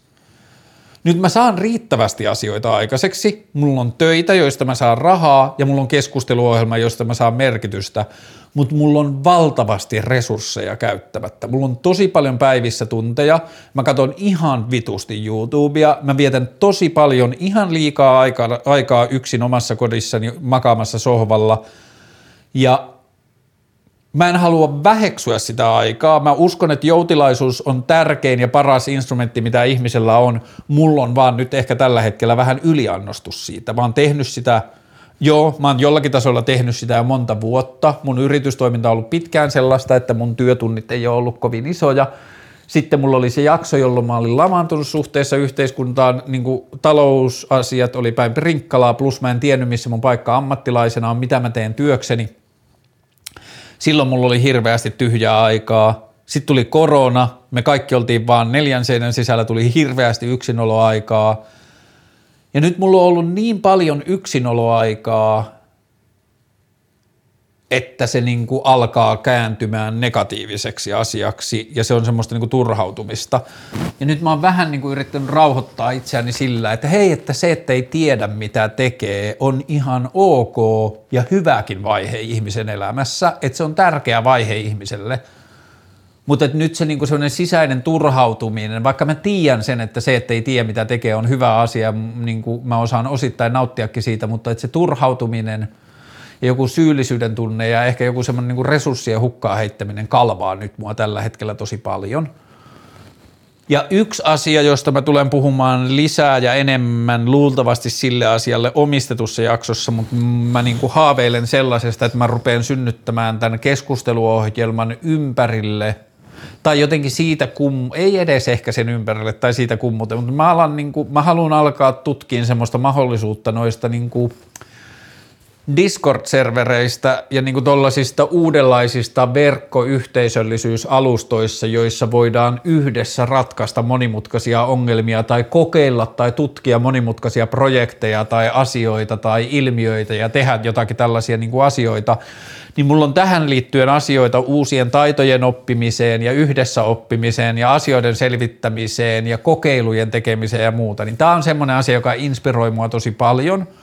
Nyt mä saan riittävästi asioita aikaiseksi, mulla on töitä, joista mä saan rahaa ja mulla on keskusteluohjelma, josta mä saan merkitystä, mutta mulla on valtavasti resursseja käyttämättä. Mulla on tosi paljon päivissä tunteja, mä katson ihan vitusti YouTubea, mä vietän tosi paljon ihan liikaa aikaa, aikaa yksin omassa kodissani makaamassa sohvalla – ja mä en halua väheksyä sitä aikaa. Mä uskon, että joutilaisuus on tärkein ja paras instrumentti, mitä ihmisellä on. Mulla on vaan nyt ehkä tällä hetkellä vähän yliannostus siitä. Mä oon tehnyt sitä, joo, mä oon jollakin tasolla tehnyt sitä jo monta vuotta. Mun yritystoiminta on ollut pitkään sellaista, että mun työtunnit ei ole ollut kovin isoja. Sitten mulla oli se jakso, jolloin mä olin lamaantunut suhteessa yhteiskuntaan, niin kuin talousasiat oli päin prinkkalaa, plus mä en tiennyt, missä mun paikka ammattilaisena on, mitä mä teen työkseni. Silloin mulla oli hirveästi tyhjää aikaa. Sitten tuli korona, me kaikki oltiin vaan neljän seinän sisällä, tuli hirveästi yksinoloaikaa. Ja nyt mulla on ollut niin paljon yksinoloaikaa, että se niin kuin alkaa kääntymään negatiiviseksi asiaksi ja se on semmoista niin kuin turhautumista. Ja nyt mä oon vähän niin kuin yrittänyt rauhoittaa itseäni sillä, että hei, että se, että ei tiedä mitä tekee, on ihan ok ja hyväkin vaihe ihmisen elämässä, että se on tärkeä vaihe ihmiselle. Mutta nyt se niinku sisäinen turhautuminen, vaikka mä tiedän sen, että se, että ei tiedä mitä tekee, on hyvä asia, niin kuin mä osaan osittain nauttiakin siitä, mutta että se turhautuminen – ja joku syyllisyyden tunne ja ehkä joku semmoinen niin resurssien hukkaa heittäminen kalvaa nyt mua tällä hetkellä tosi paljon. Ja yksi asia, josta mä tulen puhumaan lisää ja enemmän luultavasti sille asialle omistetussa jaksossa, mutta mä niin kuin haaveilen sellaisesta, että mä rupean synnyttämään tämän keskusteluohjelman ympärille tai jotenkin siitä kum, ei edes ehkä sen ympärille tai siitä kummuten, mutta mä, alan, niin kuin, mä haluan alkaa tutkiin semmoista mahdollisuutta noista niin kuin, Discord-servereistä ja niin tuollaisista uudenlaisista verkkoyhteisöllisyysalustoissa, joissa voidaan yhdessä ratkaista monimutkaisia ongelmia tai kokeilla tai tutkia monimutkaisia projekteja tai asioita tai ilmiöitä ja tehdä jotakin tällaisia niin kuin asioita, niin mulla on tähän liittyen asioita uusien taitojen oppimiseen ja yhdessä oppimiseen ja asioiden selvittämiseen ja kokeilujen tekemiseen ja muuta. Niin tämä on semmoinen asia, joka inspiroi mua tosi paljon –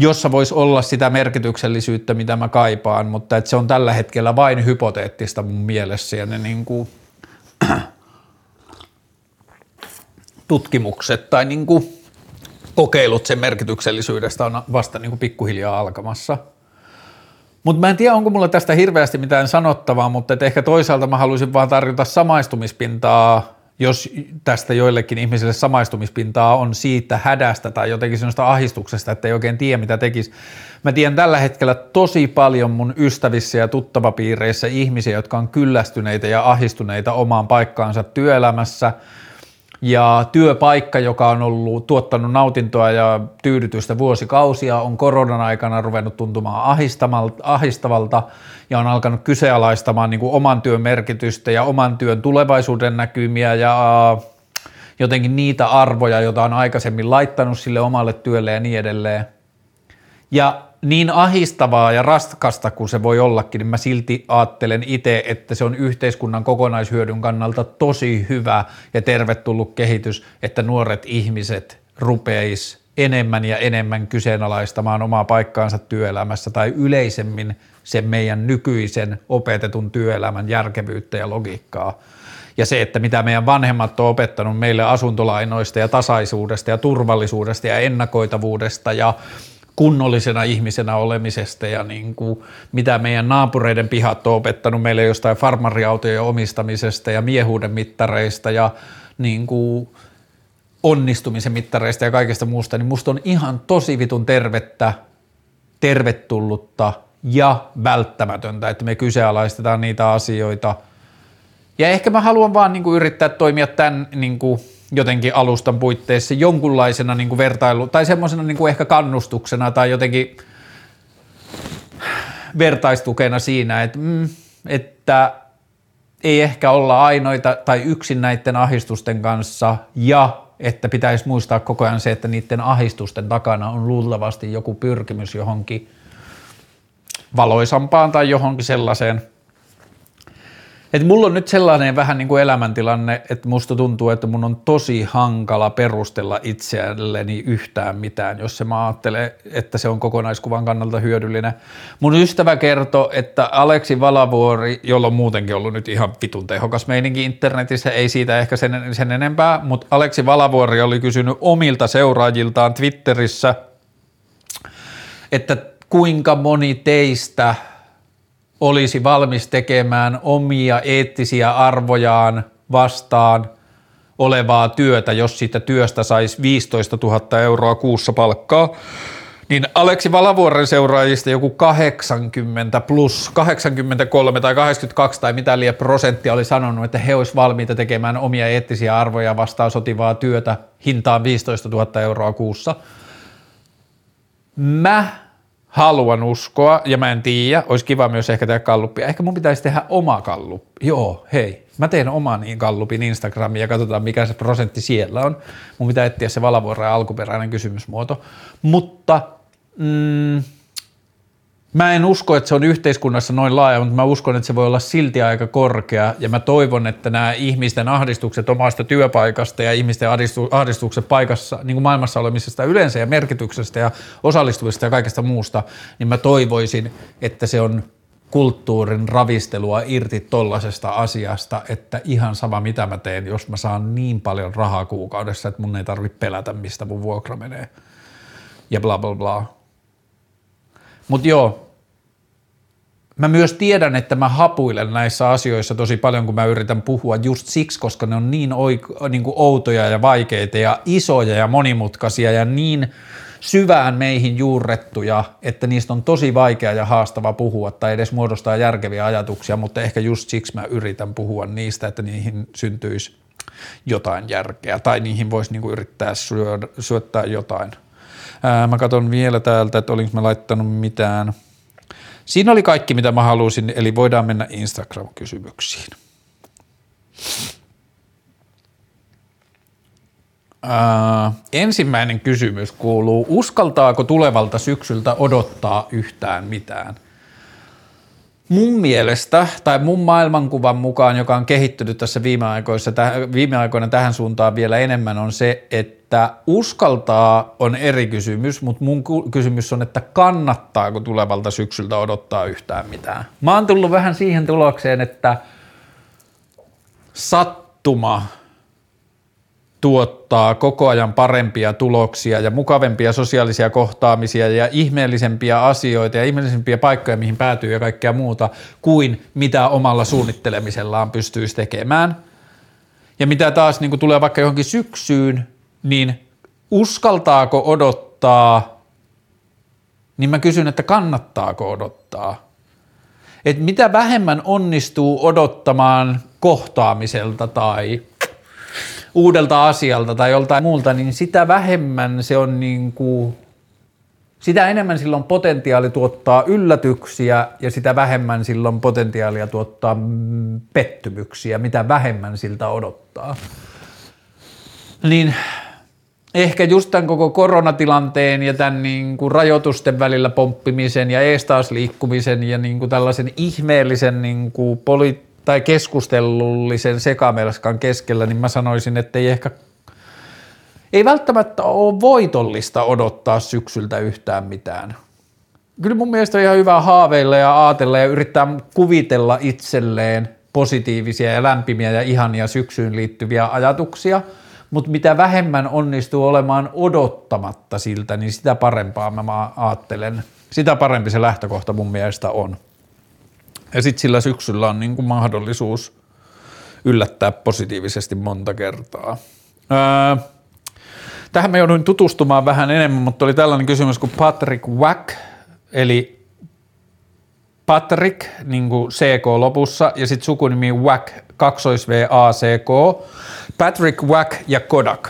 jossa voisi olla sitä merkityksellisyyttä, mitä mä kaipaan, mutta että se on tällä hetkellä vain hypoteettista mun mielessä ja ne niin kuin, tutkimukset tai niin kuin, kokeilut sen merkityksellisyydestä on vasta niin kuin pikkuhiljaa alkamassa. Mutta mä en tiedä, onko mulla tästä hirveästi mitään sanottavaa, mutta ehkä toisaalta mä haluaisin vaan tarjota samaistumispintaa jos tästä joillekin ihmisille samaistumispintaa on siitä hädästä tai jotenkin sellaista ahistuksesta, että ei oikein tiedä mitä tekisi. Mä tiedän tällä hetkellä tosi paljon mun ystävissä ja tuttavapiireissä ihmisiä, jotka on kyllästyneitä ja ahistuneita omaan paikkaansa työelämässä – ja työpaikka, joka on ollut tuottanut nautintoa ja tyydytystä vuosikausia, on koronan aikana ruvennut tuntumaan ahistavalta ja on alkanut kyseenalaistamaan niin kuin oman työn merkitystä ja oman työn tulevaisuuden näkymiä ja jotenkin niitä arvoja, joita on aikaisemmin laittanut sille omalle työlle ja niin edelleen. Ja niin ahistavaa ja raskasta kuin se voi ollakin, niin mä silti ajattelen itse, että se on yhteiskunnan kokonaishyödyn kannalta tosi hyvä ja tervetullut kehitys, että nuoret ihmiset rupeis enemmän ja enemmän kyseenalaistamaan omaa paikkaansa työelämässä tai yleisemmin sen meidän nykyisen opetetun työelämän järkevyyttä ja logiikkaa. Ja se, että mitä meidän vanhemmat on opettanut meille asuntolainoista ja tasaisuudesta ja turvallisuudesta ja ennakoitavuudesta ja kunnollisena ihmisenä olemisesta ja niin kuin, mitä meidän naapureiden pihat on opettanut meille jostain farmariautojen omistamisesta ja miehuuden mittareista ja niin kuin, onnistumisen mittareista ja kaikesta muusta, niin musta on ihan tosi vitun tervettä, tervetullutta ja välttämätöntä, että me kyseenalaistetaan niitä asioita. Ja ehkä mä haluan vaan niin kuin, yrittää toimia tämän niin kuin, jotenkin alustan puitteissa jonkunlaisena niin kuin vertailu, tai semmoisena niin kuin ehkä kannustuksena tai jotenkin vertaistukena siinä, että, mm, että ei ehkä olla ainoita tai yksin näiden ahistusten kanssa ja että pitäisi muistaa koko ajan se, että niiden ahistusten takana on luultavasti joku pyrkimys johonkin valoisampaan tai johonkin sellaiseen – et mulla on nyt sellainen vähän niin kuin elämäntilanne, että musta tuntuu, että mun on tosi hankala perustella itseälleni yhtään mitään, jos se mä ajattelen, että se on kokonaiskuvan kannalta hyödyllinen. Mun ystävä kertoi, että Aleksi Valavuori, jolla on muutenkin ollut nyt ihan vitun tehokas meininki internetissä, ei siitä ehkä sen, sen enempää, mutta Aleksi Valavuori oli kysynyt omilta seuraajiltaan Twitterissä, että kuinka moni teistä – olisi valmis tekemään omia eettisiä arvojaan vastaan olevaa työtä, jos siitä työstä saisi 15 000 euroa kuussa palkkaa, Niin Aleksi Valavuoren seuraajista joku 80 plus 83 tai 82 tai mitä liian prosenttia oli sanonut, että he olisivat valmiita tekemään omia eettisiä arvoja vastaan sotivaa työtä hintaan 15 000 euroa kuussa. Mä haluan uskoa, ja mä en tiedä, olisi kiva myös ehkä tehdä kalluppia. Ehkä mun pitäisi tehdä oma kalluppi. Joo, hei, mä teen oman kallupin Instagramiin ja katsotaan mikä se prosentti siellä on. Mun pitää etsiä se valavuora alkuperäinen kysymysmuoto. Mutta mm, Mä en usko, että se on yhteiskunnassa noin laaja, mutta mä uskon, että se voi olla silti aika korkea. Ja mä toivon, että nämä ihmisten ahdistukset omasta työpaikasta ja ihmisten ahdistukset paikassa, niin kuin maailmassa olemisesta yleensä ja merkityksestä ja osallistuvista ja kaikesta muusta, niin mä toivoisin, että se on kulttuurin ravistelua irti tollasesta asiasta, että ihan sama mitä mä teen, jos mä saan niin paljon rahaa kuukaudessa, että mun ei tarvitse pelätä, mistä mun vuokra menee. Ja bla bla bla mutta joo, mä myös tiedän, että mä hapuilen näissä asioissa tosi paljon, kun mä yritän puhua just siksi, koska ne on niin, oik- niin kuin outoja ja vaikeita ja isoja ja monimutkaisia ja niin syvään meihin juurrettuja, että niistä on tosi vaikea ja haastava puhua tai edes muodostaa järkeviä ajatuksia, mutta ehkä just siksi mä yritän puhua niistä, että niihin syntyisi jotain järkeä tai niihin voisi niin kuin yrittää syöttää jotain – Ää, mä katson vielä täältä, että olinko mä laittanut mitään. Siinä oli kaikki, mitä mä halusin, eli voidaan mennä Instagram-kysymyksiin. Ensimmäinen kysymys kuuluu, uskaltaako tulevalta syksyltä odottaa yhtään mitään – mun mielestä, tai mun maailmankuvan mukaan, joka on kehittynyt tässä viime, aikoissa, viime aikoina tähän suuntaan vielä enemmän, on se, että uskaltaa on eri kysymys, mutta mun kysymys on, että kannattaako tulevalta syksyltä odottaa yhtään mitään. Mä oon tullut vähän siihen tulokseen, että sattuma – tuottaa koko ajan parempia tuloksia ja mukavempia sosiaalisia kohtaamisia ja ihmeellisempiä asioita ja ihmeellisempiä paikkoja, mihin päätyy ja kaikkea muuta, kuin mitä omalla suunnittelemisellaan pystyisi tekemään. Ja mitä taas niin tulee vaikka johonkin syksyyn, niin uskaltaako odottaa, niin mä kysyn, että kannattaako odottaa. Et mitä vähemmän onnistuu odottamaan kohtaamiselta tai uudelta asialta tai joltain muulta, niin sitä vähemmän se on niin kuin, sitä enemmän silloin potentiaali tuottaa yllätyksiä ja sitä vähemmän silloin potentiaalia tuottaa pettymyksiä, mitä vähemmän siltä odottaa. Niin ehkä just tämän koko koronatilanteen ja tämän niin kuin rajoitusten välillä pomppimisen ja eestaas liikkumisen ja niin kuin tällaisen ihmeellisen niin kuin poli- tai keskustelullisen sekamelskan keskellä, niin mä sanoisin, että ei ehkä ei välttämättä ole voitollista odottaa syksyltä yhtään mitään. Kyllä mun mielestä on ihan hyvä haaveilla ja ajatella ja yrittää kuvitella itselleen positiivisia ja lämpimiä ja ihania syksyyn liittyviä ajatuksia, mutta mitä vähemmän onnistuu olemaan odottamatta siltä, niin sitä parempaa mä ajattelen. Sitä parempi se lähtökohta mun mielestä on. Ja sitten sillä syksyllä on niin kuin mahdollisuus yllättää positiivisesti monta kertaa. Öö, tähän me jouduin tutustumaan vähän enemmän, mutta oli tällainen kysymys kuin Patrick Wack, eli Patrick, niin kuin CK lopussa, ja sitten sukunimi Wack, kaksois V A C K, Patrick Wack ja Kodak.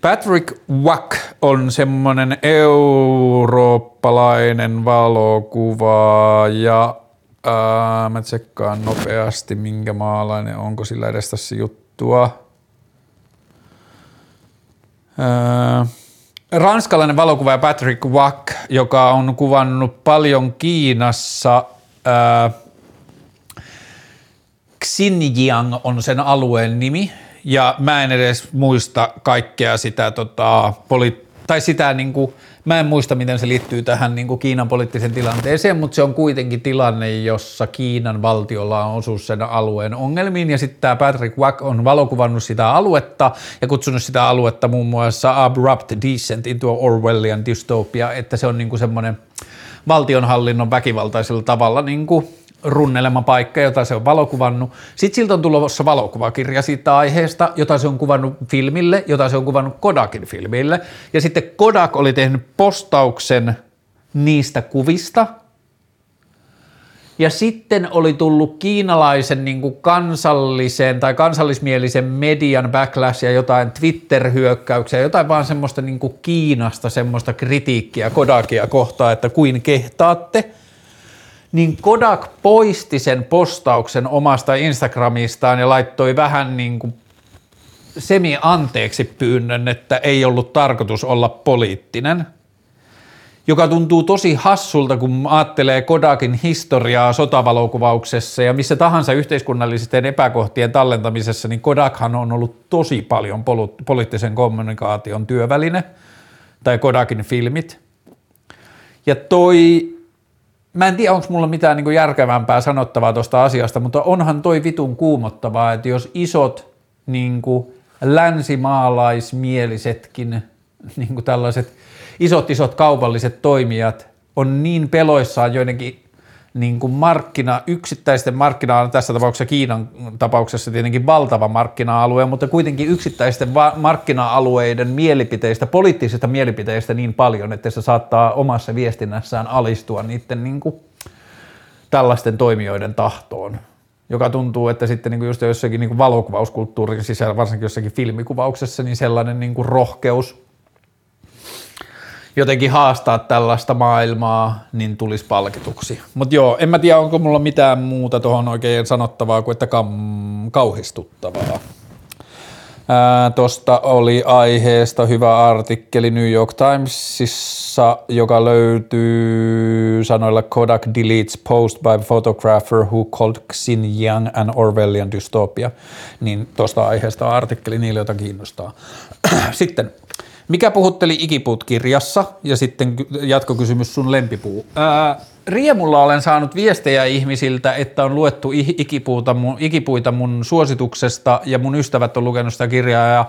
Patrick Wack on semmoinen eurooppalainen valokuvaaja, Ää, mä tsekkaan nopeasti, minkä maalainen, onko sillä edes tässä juttua. Ää, ranskalainen valokuvaaja Patrick Wack, joka on kuvannut paljon Kiinassa. Ää, Xinjiang on sen alueen nimi, ja mä en edes muista kaikkea sitä, tota, poli- tai sitä niin kuin, Mä en muista, miten se liittyy tähän niin kuin Kiinan poliittiseen tilanteeseen, mutta se on kuitenkin tilanne, jossa Kiinan valtiolla on osuus sen alueen ongelmiin, ja sitten tämä Patrick Wack on valokuvannut sitä aluetta ja kutsunut sitä aluetta muun muassa Abrupt Descent into Orwellian Dystopia, että se on niin kuin semmoinen valtionhallinnon väkivaltaisella tavalla niin kuin runnelema paikka, jota se on valokuvannut. Sitten siltä on tulossa valokuvakirja siitä aiheesta, jota se on kuvannut filmille, jota se on kuvannut Kodakin filmille. Ja sitten Kodak oli tehnyt postauksen niistä kuvista, ja sitten oli tullut kiinalaisen niin kuin kansallisen tai kansallismielisen median backlash ja jotain Twitter-hyökkäyksiä, jotain vaan semmoista niin kuin Kiinasta semmoista kritiikkiä Kodakia kohtaan, että kuin kehtaatte. Niin Kodak poisti sen postauksen omasta Instagramistaan ja laittoi vähän niin kuin semi-anteeksi pyynnön, että ei ollut tarkoitus olla poliittinen – joka tuntuu tosi hassulta, kun ajattelee Kodakin historiaa sotavalokuvauksessa ja missä tahansa yhteiskunnallisten epäkohtien tallentamisessa, niin Kodakhan on ollut tosi paljon poliittisen kommunikaation työväline, tai Kodakin filmit. Ja toi, mä en tiedä, onko mulla mitään niin järkevämpää sanottavaa tuosta asiasta, mutta onhan toi vitun kuumottavaa, että jos isot niin länsimaalaismielisetkin niin tällaiset – isot isot kaupalliset toimijat on niin peloissaan joidenkin niin kuin markkina, yksittäisten markkina tässä tapauksessa Kiinan tapauksessa tietenkin valtava markkina-alue, mutta kuitenkin yksittäisten va- markkina-alueiden mielipiteistä, poliittisista mielipiteistä niin paljon, että se saattaa omassa viestinnässään alistua niiden niin kuin tällaisten toimijoiden tahtoon, joka tuntuu, että sitten niin kuin just jossakin niin kuin valokuvauskulttuurin sisällä, varsinkin jossakin filmikuvauksessa, niin sellainen niin kuin rohkeus – jotenkin haastaa tällaista maailmaa, niin tulisi palkituksi. Mutta joo, en mä tiedä, onko mulla mitään muuta tuohon oikein sanottavaa kuin että kam- kauhistuttavaa. Tuosta oli aiheesta hyvä artikkeli New York Timesissa, joka löytyy sanoilla Kodak deletes post by photographer who called Xinjiang an Orwellian dystopia. Niin tuosta aiheesta on artikkeli niille, joita kiinnostaa. Sitten mikä puhutteli Ikipuut-kirjassa ja sitten jatkokysymys sun lempipuu. Ää, riemulla olen saanut viestejä ihmisiltä, että on luettu ikipuuta mun, ikipuita mun suosituksesta ja mun ystävät on lukenut sitä kirjaa ja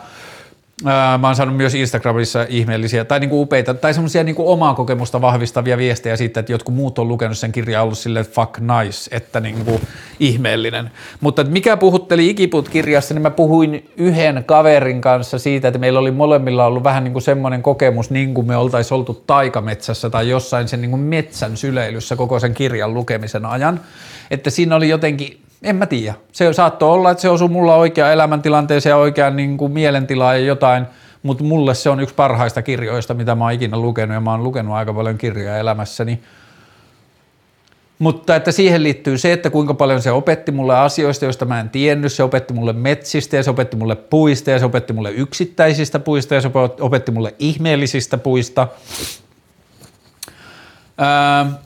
mä oon saanut myös Instagramissa ihmeellisiä tai niinku upeita tai semmoisia niinku omaa kokemusta vahvistavia viestejä siitä, että jotkut muut on lukenut sen kirjaa ollut sille fuck nice, että niinku ihmeellinen. Mutta mikä puhutteli Ikiput-kirjassa, niin mä puhuin yhden kaverin kanssa siitä, että meillä oli molemmilla ollut vähän niinku semmoinen kokemus, niin kuin me oltaisiin oltu taikametsässä tai jossain sen niinku metsän syleilyssä koko sen kirjan lukemisen ajan. Että siinä oli jotenkin en mä tiedä. Se saattoi olla, että se osui mulla oikeaan elämäntilanteeseen ja oikeaan niin mielentilaan ja jotain, mutta mulle se on yksi parhaista kirjoista, mitä mä oon ikinä lukenut ja mä oon lukenut aika paljon kirjoja elämässäni. Mutta että siihen liittyy se, että kuinka paljon se opetti mulle asioista, joista mä en tiennyt. Se opetti mulle metsistä ja se opetti mulle puista ja se opetti mulle yksittäisistä puista ja se opetti mulle ihmeellisistä puista.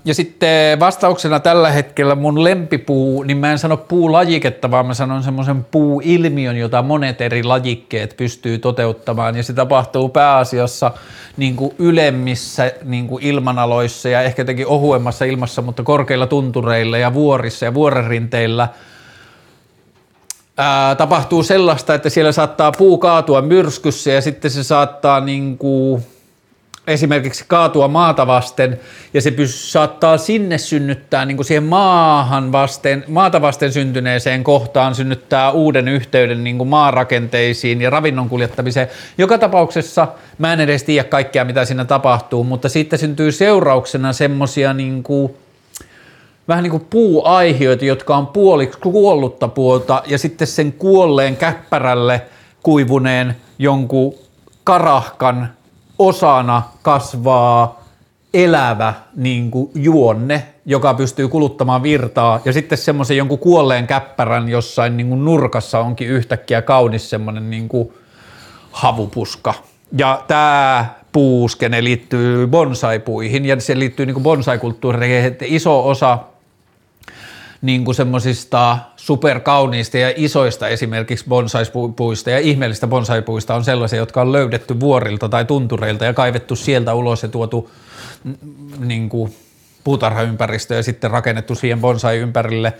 Ja sitten vastauksena tällä hetkellä mun lempipuu, niin mä en sano puulajiketta, vaan mä sanon semmoisen puuilmiön, jota monet eri lajikkeet pystyy toteuttamaan. Ja se tapahtuu pääasiassa niin kuin ylemmissä niin kuin ilmanaloissa ja ehkä jotenkin ohuemmassa ilmassa, mutta korkeilla tuntureilla ja vuorissa ja vuorenrinteillä – ää, tapahtuu sellaista, että siellä saattaa puu kaatua myrskyssä ja sitten se saattaa niin kuin esimerkiksi kaatua maata vasten ja se pys, saattaa sinne synnyttää niin kuin siihen maahan vasten, maata vasten syntyneeseen kohtaan synnyttää uuden yhteyden niin kuin maarakenteisiin ja ravinnon kuljettamiseen. Joka tapauksessa mä en edes tiedä kaikkea mitä siinä tapahtuu, mutta sitten syntyy seurauksena semmosia niin kuin, vähän niin kuin puuaihioita, jotka on puoliksi kuollutta puolta ja sitten sen kuolleen käppärälle kuivuneen jonkun karahkan osana kasvaa elävä niin kuin juonne, joka pystyy kuluttamaan virtaa, ja sitten semmoisen jonkun kuolleen käppärän jossain niin kuin nurkassa onkin yhtäkkiä kaunis semmoinen niin kuin havupuska. Ja tämä puuskene liittyy bonsaipuihin, ja se liittyy niin bonsaikulttuuriin, että iso osa niin kuin semmoisista superkauniista ja isoista esimerkiksi bonsaipuista ja ihmeellistä bonsaipuista on sellaisia, jotka on löydetty vuorilta tai tuntureilta ja kaivettu sieltä ulos ja tuotu niin kuin puutarhaympäristöön ja sitten rakennettu siihen bonsai ympärille.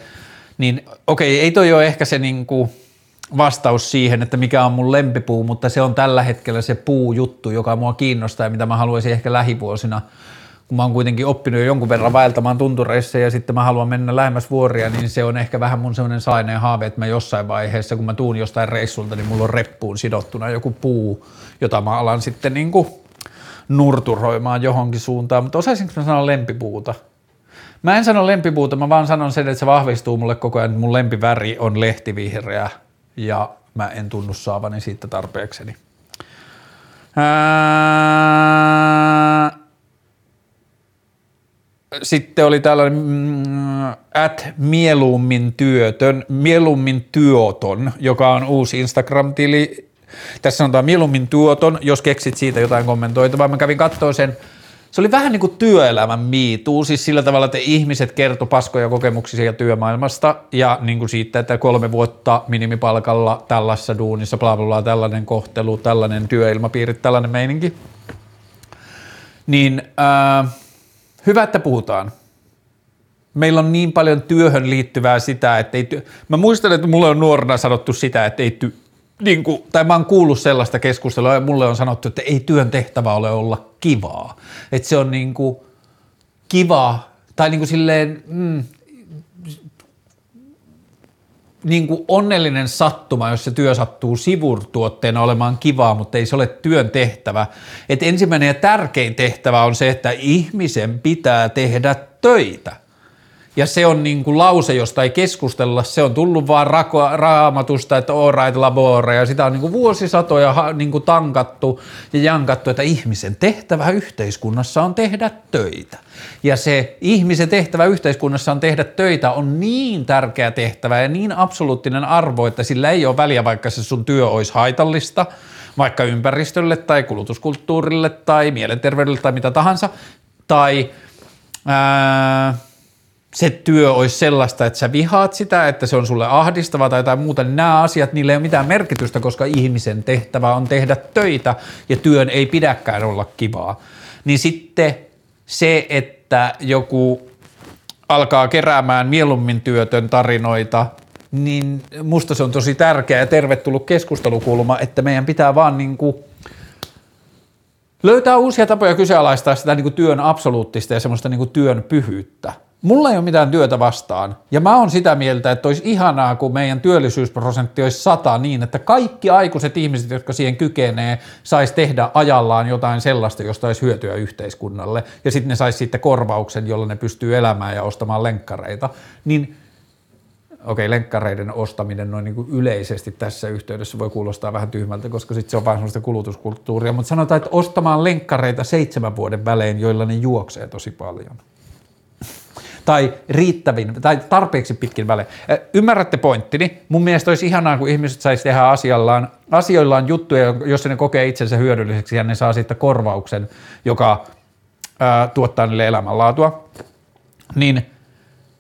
Niin okei, ei toi ole ehkä se niin kuin vastaus siihen, että mikä on mun lempipuu, mutta se on tällä hetkellä se puujuttu, joka mua kiinnostaa ja mitä mä haluaisin ehkä lähivuosina kun mä oon kuitenkin oppinut jo jonkun verran vaeltamaan tuntureissa ja sitten mä haluan mennä lähemmäs vuoria, niin se on ehkä vähän mun semmoinen salainen haave, että mä jossain vaiheessa, kun mä tuun jostain reissulta, niin mulla on reppuun sidottuna joku puu, jota mä alan sitten niin kuin nurturoimaan johonkin suuntaan, mutta osaisinko mä sanoa lempipuuta? Mä en sano lempipuuta, mä vaan sanon sen, että se vahvistuu mulle koko ajan, että mun lempiväri on lehtivihreä ja mä en tunnu saavani siitä tarpeekseni. Ää... Sitten oli tällainen mm, at mieluummin työtön, mieluummin työtön, joka on uusi Instagram-tili. Tässä sanotaan mieluummin työtön, jos keksit siitä jotain kommentoitavaa. Mä kävin katsoa sen se oli vähän niin kuin työelämän miituu, siis sillä tavalla, että ihmiset kertoi paskoja kokemuksia työmaailmasta ja niin kuin siitä, että kolme vuotta minimipalkalla tällaisessa duunissa, bla bla bla, tällainen kohtelu, tällainen työilmapiiri, tällainen meininki. Niin äh, hyvä, että puhutaan. Meillä on niin paljon työhön liittyvää sitä, että ei ty- Mä muistan, että mulle on nuorena sanottu sitä, että ei ty- niin kuin, tai mä oon kuullut sellaista keskustelua ja mulle on sanottu, että ei työn tehtävä ole olla kivaa. Että se on niin kuin kiva tai niin kuin silleen, mm, niin kuin onnellinen sattuma, jos se työ sattuu sivurtuotteena olemaan kivaa, mutta ei se ole työn tehtävä. Et ensimmäinen ja tärkein tehtävä on se, että ihmisen pitää tehdä töitä – ja se on niin kuin lause, josta ei keskustella, se on tullut vaan rako, raamatusta, että all right labore, ja sitä on niin kuin vuosisatoja niin kuin tankattu ja jankattu, että ihmisen tehtävä yhteiskunnassa on tehdä töitä. Ja se ihmisen tehtävä yhteiskunnassa on tehdä töitä on niin tärkeä tehtävä ja niin absoluuttinen arvo, että sillä ei ole väliä, vaikka se sun työ olisi haitallista, vaikka ympäristölle tai kulutuskulttuurille tai mielenterveydelle tai mitä tahansa, tai ää, se työ olisi sellaista, että sä vihaat sitä, että se on sulle ahdistava tai jotain muuta, niin nämä asiat, niille ei ole mitään merkitystä, koska ihmisen tehtävä on tehdä töitä ja työn ei pidäkään olla kivaa. Niin sitten se, että joku alkaa keräämään mieluummin työtön tarinoita, niin musta se on tosi tärkeä ja tervetullut keskustelukulma, että meidän pitää vaan niin kuin löytää uusia tapoja kyseenalaistaa sitä niin kuin työn absoluuttista ja semmoista niin kuin työn pyhyyttä. Mulla ei ole mitään työtä vastaan, ja mä oon sitä mieltä, että olisi ihanaa, kun meidän työllisyysprosentti olisi sata niin, että kaikki aikuiset ihmiset, jotka siihen kykenee, sais tehdä ajallaan jotain sellaista, josta olisi hyötyä yhteiskunnalle, ja sitten ne sais sitten korvauksen, jolla ne pystyy elämään ja ostamaan lenkkareita, niin okei, okay, lenkkareiden ostaminen noin niin kuin yleisesti tässä yhteydessä voi kuulostaa vähän tyhmältä, koska sitten se on vain sellaista kulutuskulttuuria, mutta sanotaan, että ostamaan lenkkareita seitsemän vuoden välein, joilla ne juoksee tosi paljon – tai riittävin tai tarpeeksi pitkin välein. Ymmärrätte pointtini. Mun mielestä olisi ihanaa, kun ihmiset saisi tehdä asiallaan, asioillaan juttuja, jos ne kokee itsensä hyödylliseksi ja ne saa sitten korvauksen, joka ää, tuottaa niille elämänlaatua. Niin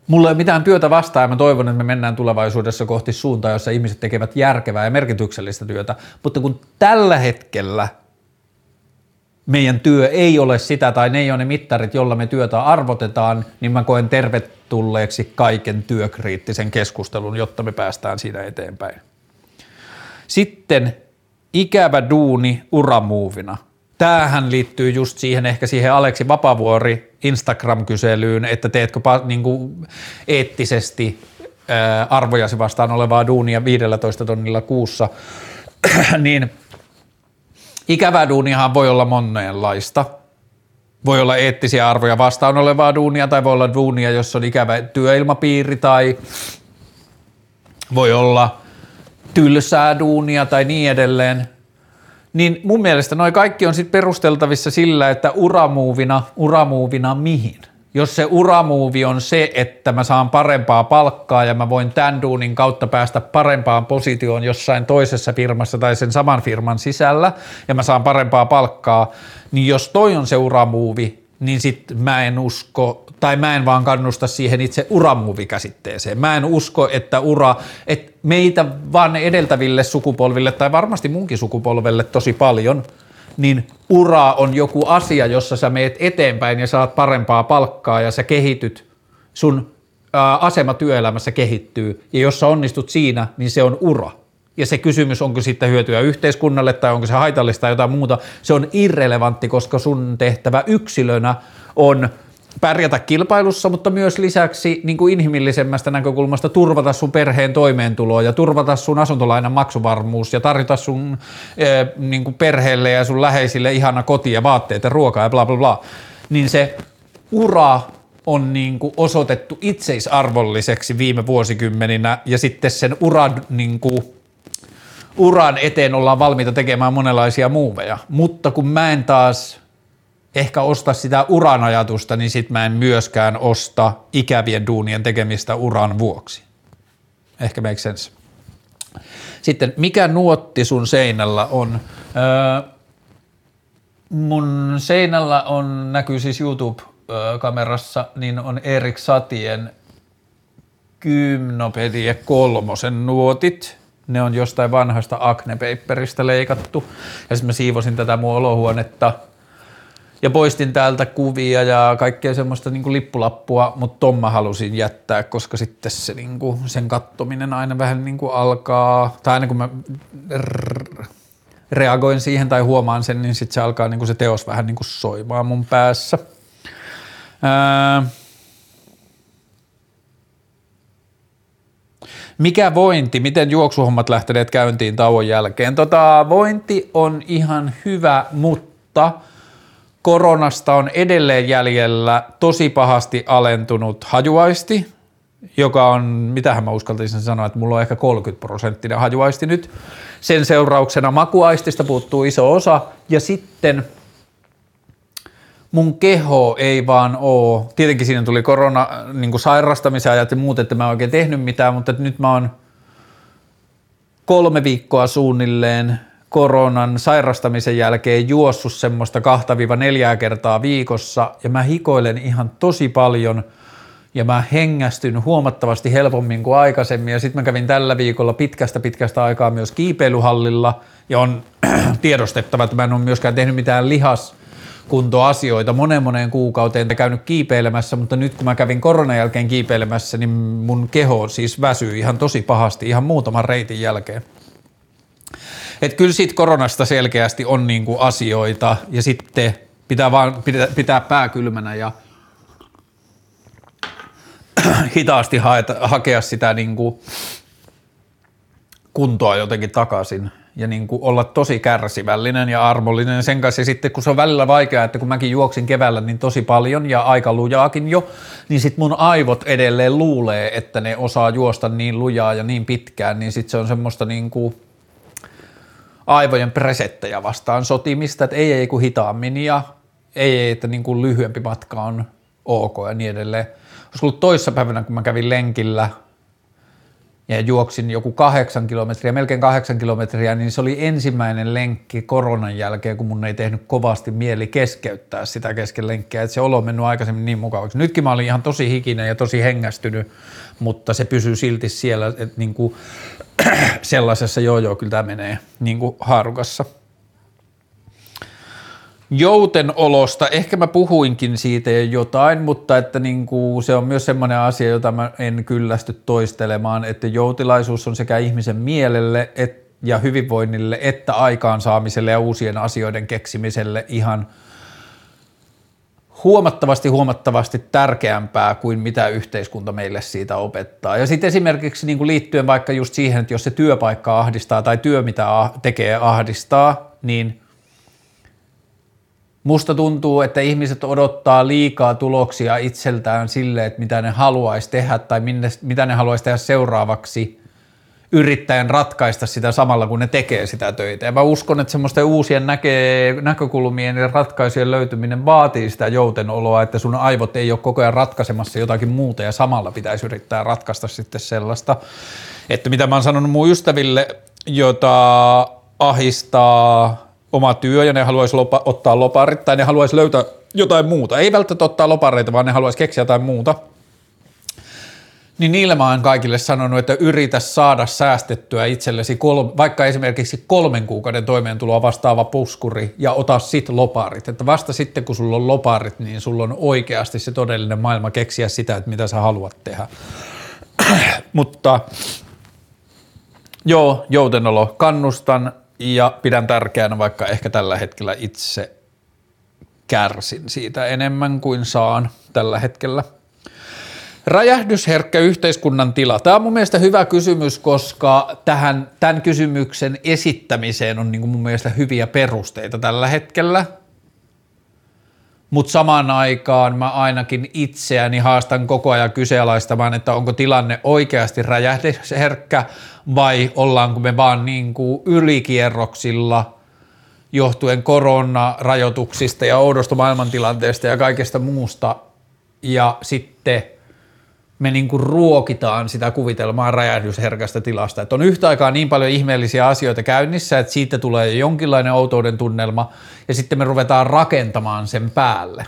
Mulla ei ole mitään työtä vastaan ja mä toivon, että me mennään tulevaisuudessa kohti suuntaa, jossa ihmiset tekevät järkevää ja merkityksellistä työtä. Mutta kun tällä hetkellä meidän työ ei ole sitä tai ne ei ole ne mittarit, jolla me työtä arvotetaan, niin mä koen tervetulleeksi kaiken työkriittisen keskustelun, jotta me päästään siitä eteenpäin. Sitten ikävä duuni uramuuvina. Tämähän liittyy just siihen ehkä siihen Aleksi Vapavuori Instagram-kyselyyn, että teetkö niin kuin eettisesti arvojasi vastaan olevaa duunia 15 tonnilla kuussa, niin – Ikävää duuniahan voi olla monenlaista. Voi olla eettisiä arvoja vastaan olevaa duunia tai voi olla duunia, jossa on ikävä työilmapiiri tai voi olla tylsää duunia tai niin edelleen. Niin mun mielestä noi kaikki on sitten perusteltavissa sillä, että uramuuvina, uramuuvina mihin? Jos se uramuuvi on se, että mä saan parempaa palkkaa ja mä voin tämän duunin kautta päästä parempaan positioon jossain toisessa firmassa tai sen saman firman sisällä ja mä saan parempaa palkkaa, niin jos toi on se uramuuvi, niin sit mä en usko, tai mä en vaan kannusta siihen itse uramuovikäsitteeseen. Mä en usko, että ura, että meitä vaan edeltäville sukupolville tai varmasti munkin sukupolvelle tosi paljon – niin ura on joku asia, jossa sä meet eteenpäin ja saat parempaa palkkaa ja sä kehityt, sun ää, asema työelämässä kehittyy ja jos sä onnistut siinä, niin se on ura. Ja se kysymys, onko sitten hyötyä yhteiskunnalle tai onko se haitallista tai jotain muuta, se on irrelevantti, koska sun tehtävä yksilönä on pärjätä kilpailussa, mutta myös lisäksi niin kuin inhimillisemmästä näkökulmasta turvata sun perheen toimeentuloa ja turvata sun asuntolainan maksuvarmuus ja tarjota sun e, niin kuin perheelle ja sun läheisille ihana koti ja vaatteet ja ruokaa ja bla bla bla, niin se ura on niin kuin osoitettu itseisarvolliseksi viime vuosikymmeninä ja sitten sen uran, niin kuin, uran eteen ollaan valmiita tekemään monenlaisia muuveja. Mutta kun mä en taas ehkä osta sitä uran ajatusta, niin sit mä en myöskään osta ikävien duunien tekemistä uran vuoksi. Ehkä make sense. Sitten, mikä nuotti sun seinällä on? Öö, mun seinällä on, näkyy siis YouTube-kamerassa, niin on Erik Satien Gymnopedie kolmosen nuotit. Ne on jostain vanhasta Acne Paperista leikattu. Ja sitten mä siivosin tätä mun olohuonetta – ja poistin täältä kuvia ja kaikkea semmoista niin kuin lippulappua, mutta ton mä halusin jättää, koska sitten se, niin kuin, sen kattominen aina vähän niin kuin alkaa, tai aina kun mä reagoin siihen tai huomaan sen, niin sitten se alkaa niin kuin se teos vähän niin kuin soimaan mun päässä. Ää, Mikä vointi, miten juoksuhommat lähteneet käyntiin tauon jälkeen? Tota, vointi on ihan hyvä, mutta – koronasta on edelleen jäljellä tosi pahasti alentunut hajuaisti, joka on, mitähän mä uskaltaisin sanoa, että mulla on ehkä 30 prosenttinen hajuaisti nyt. Sen seurauksena makuaistista puuttuu iso osa ja sitten mun keho ei vaan oo, tietenkin siinä tuli korona niin sairastamisen ajat ja muut, että mä en oikein tehnyt mitään, mutta nyt mä oon kolme viikkoa suunnilleen koronan sairastamisen jälkeen juossut semmoista 2-4 kertaa viikossa ja mä hikoilen ihan tosi paljon ja mä hengästyn huomattavasti helpommin kuin aikaisemmin ja sitten mä kävin tällä viikolla pitkästä pitkästä aikaa myös kiipeilyhallilla ja on tiedostettava, että mä en ole myöskään tehnyt mitään lihas kuntoasioita monen moneen kuukauteen käynyt kiipeilemässä, mutta nyt kun mä kävin koronan jälkeen kiipeilemässä, niin mun keho siis väsyy ihan tosi pahasti ihan muutaman reitin jälkeen. Että kyllä siitä koronasta selkeästi on niin kuin asioita ja sitten pitää vaan pitää, pitää pää kylmänä ja hitaasti haeta, hakea sitä niin kuin kuntoa jotenkin takaisin ja niin kuin olla tosi kärsivällinen ja armollinen sen kanssa. Ja sitten kun se on välillä vaikeaa, että kun mäkin juoksin keväällä niin tosi paljon ja aika lujaakin jo, niin sitten mun aivot edelleen luulee, että ne osaa juosta niin lujaa ja niin pitkään, niin sitten se on semmoista niin kuin – aivojen presettejä vastaan sotimista, että ei, ei kun hitaammin ja ei, ei että niin kuin lyhyempi matka on ok ja niin edelleen. Olisi ollut toissapäivänä, kun mä kävin lenkillä ja juoksin joku kahdeksan kilometriä, melkein kahdeksan kilometriä, niin se oli ensimmäinen lenkki koronan jälkeen, kun mun ei tehnyt kovasti mieli keskeyttää sitä kesken lenkkiä, että se olo on mennyt aikaisemmin niin mukavaksi. Nytkin mä olin ihan tosi hikinen ja tosi hengästynyt, mutta se pysyy silti siellä, että niin kuin sellaisessa, joo joo, kyllä tämä menee niin kuin haarukassa. Joutenolosta, ehkä mä puhuinkin siitä jo jotain, mutta että niin kuin se on myös semmoinen asia, jota mä en kyllästy toistelemaan, että joutilaisuus on sekä ihmisen mielelle et, ja hyvinvoinnille että aikaansaamiselle ja uusien asioiden keksimiselle ihan – huomattavasti huomattavasti tärkeämpää kuin mitä yhteiskunta meille siitä opettaa. Ja sitten esimerkiksi niin kuin liittyen vaikka just siihen, että jos se työpaikka ahdistaa tai työ, mitä tekee, ahdistaa, niin musta tuntuu, että ihmiset odottaa liikaa tuloksia itseltään sille, että mitä ne haluaisi tehdä tai minne, mitä ne haluaisi tehdä seuraavaksi – yrittäjän ratkaista sitä samalla, kun ne tekee sitä töitä. Ja mä uskon, että semmoisten uusien näke, näkökulmien ja ratkaisujen löytyminen vaatii sitä joutenoloa, että sun aivot ei ole koko ajan ratkaisemassa jotakin muuta ja samalla pitäisi yrittää ratkaista sitten sellaista. Että mitä mä oon sanonut mun ystäville, jota ahistaa oma työ ja ne haluaisi lopa, ottaa loparit tai ne haluaisi löytää jotain muuta. Ei välttämättä ottaa lopareita, vaan ne haluaisi keksiä jotain muuta – niin niille mä oon kaikille sanonut, että yritä saada säästettyä itsellesi kol- vaikka esimerkiksi kolmen kuukauden toimeentuloa vastaava puskuri ja ota sit loparit. Että vasta sitten kun sulla on loparit, niin sulla on oikeasti se todellinen maailma keksiä sitä, että mitä sä haluat tehdä. Mutta joo, joutenolo kannustan ja pidän tärkeänä, vaikka ehkä tällä hetkellä itse kärsin siitä enemmän kuin saan tällä hetkellä. Räjähdysherkkä yhteiskunnan tila. Tämä on mun mielestä hyvä kysymys, koska tähän, tämän kysymyksen esittämiseen on niin kuin mun mielestä hyviä perusteita tällä hetkellä. Mutta samaan aikaan mä ainakin itseäni haastan koko ajan kyseenalaistamaan, että onko tilanne oikeasti räjähdysherkkä vai ollaanko me vaan niin kuin ylikierroksilla johtuen koronarajoituksista ja oudosta maailmantilanteesta ja kaikesta muusta. Ja sitten me niin kuin ruokitaan sitä kuvitelmaa räjähdysherkästä tilasta. Että on yhtä aikaa niin paljon ihmeellisiä asioita käynnissä, että siitä tulee jonkinlainen outouden tunnelma ja sitten me ruvetaan rakentamaan sen päälle.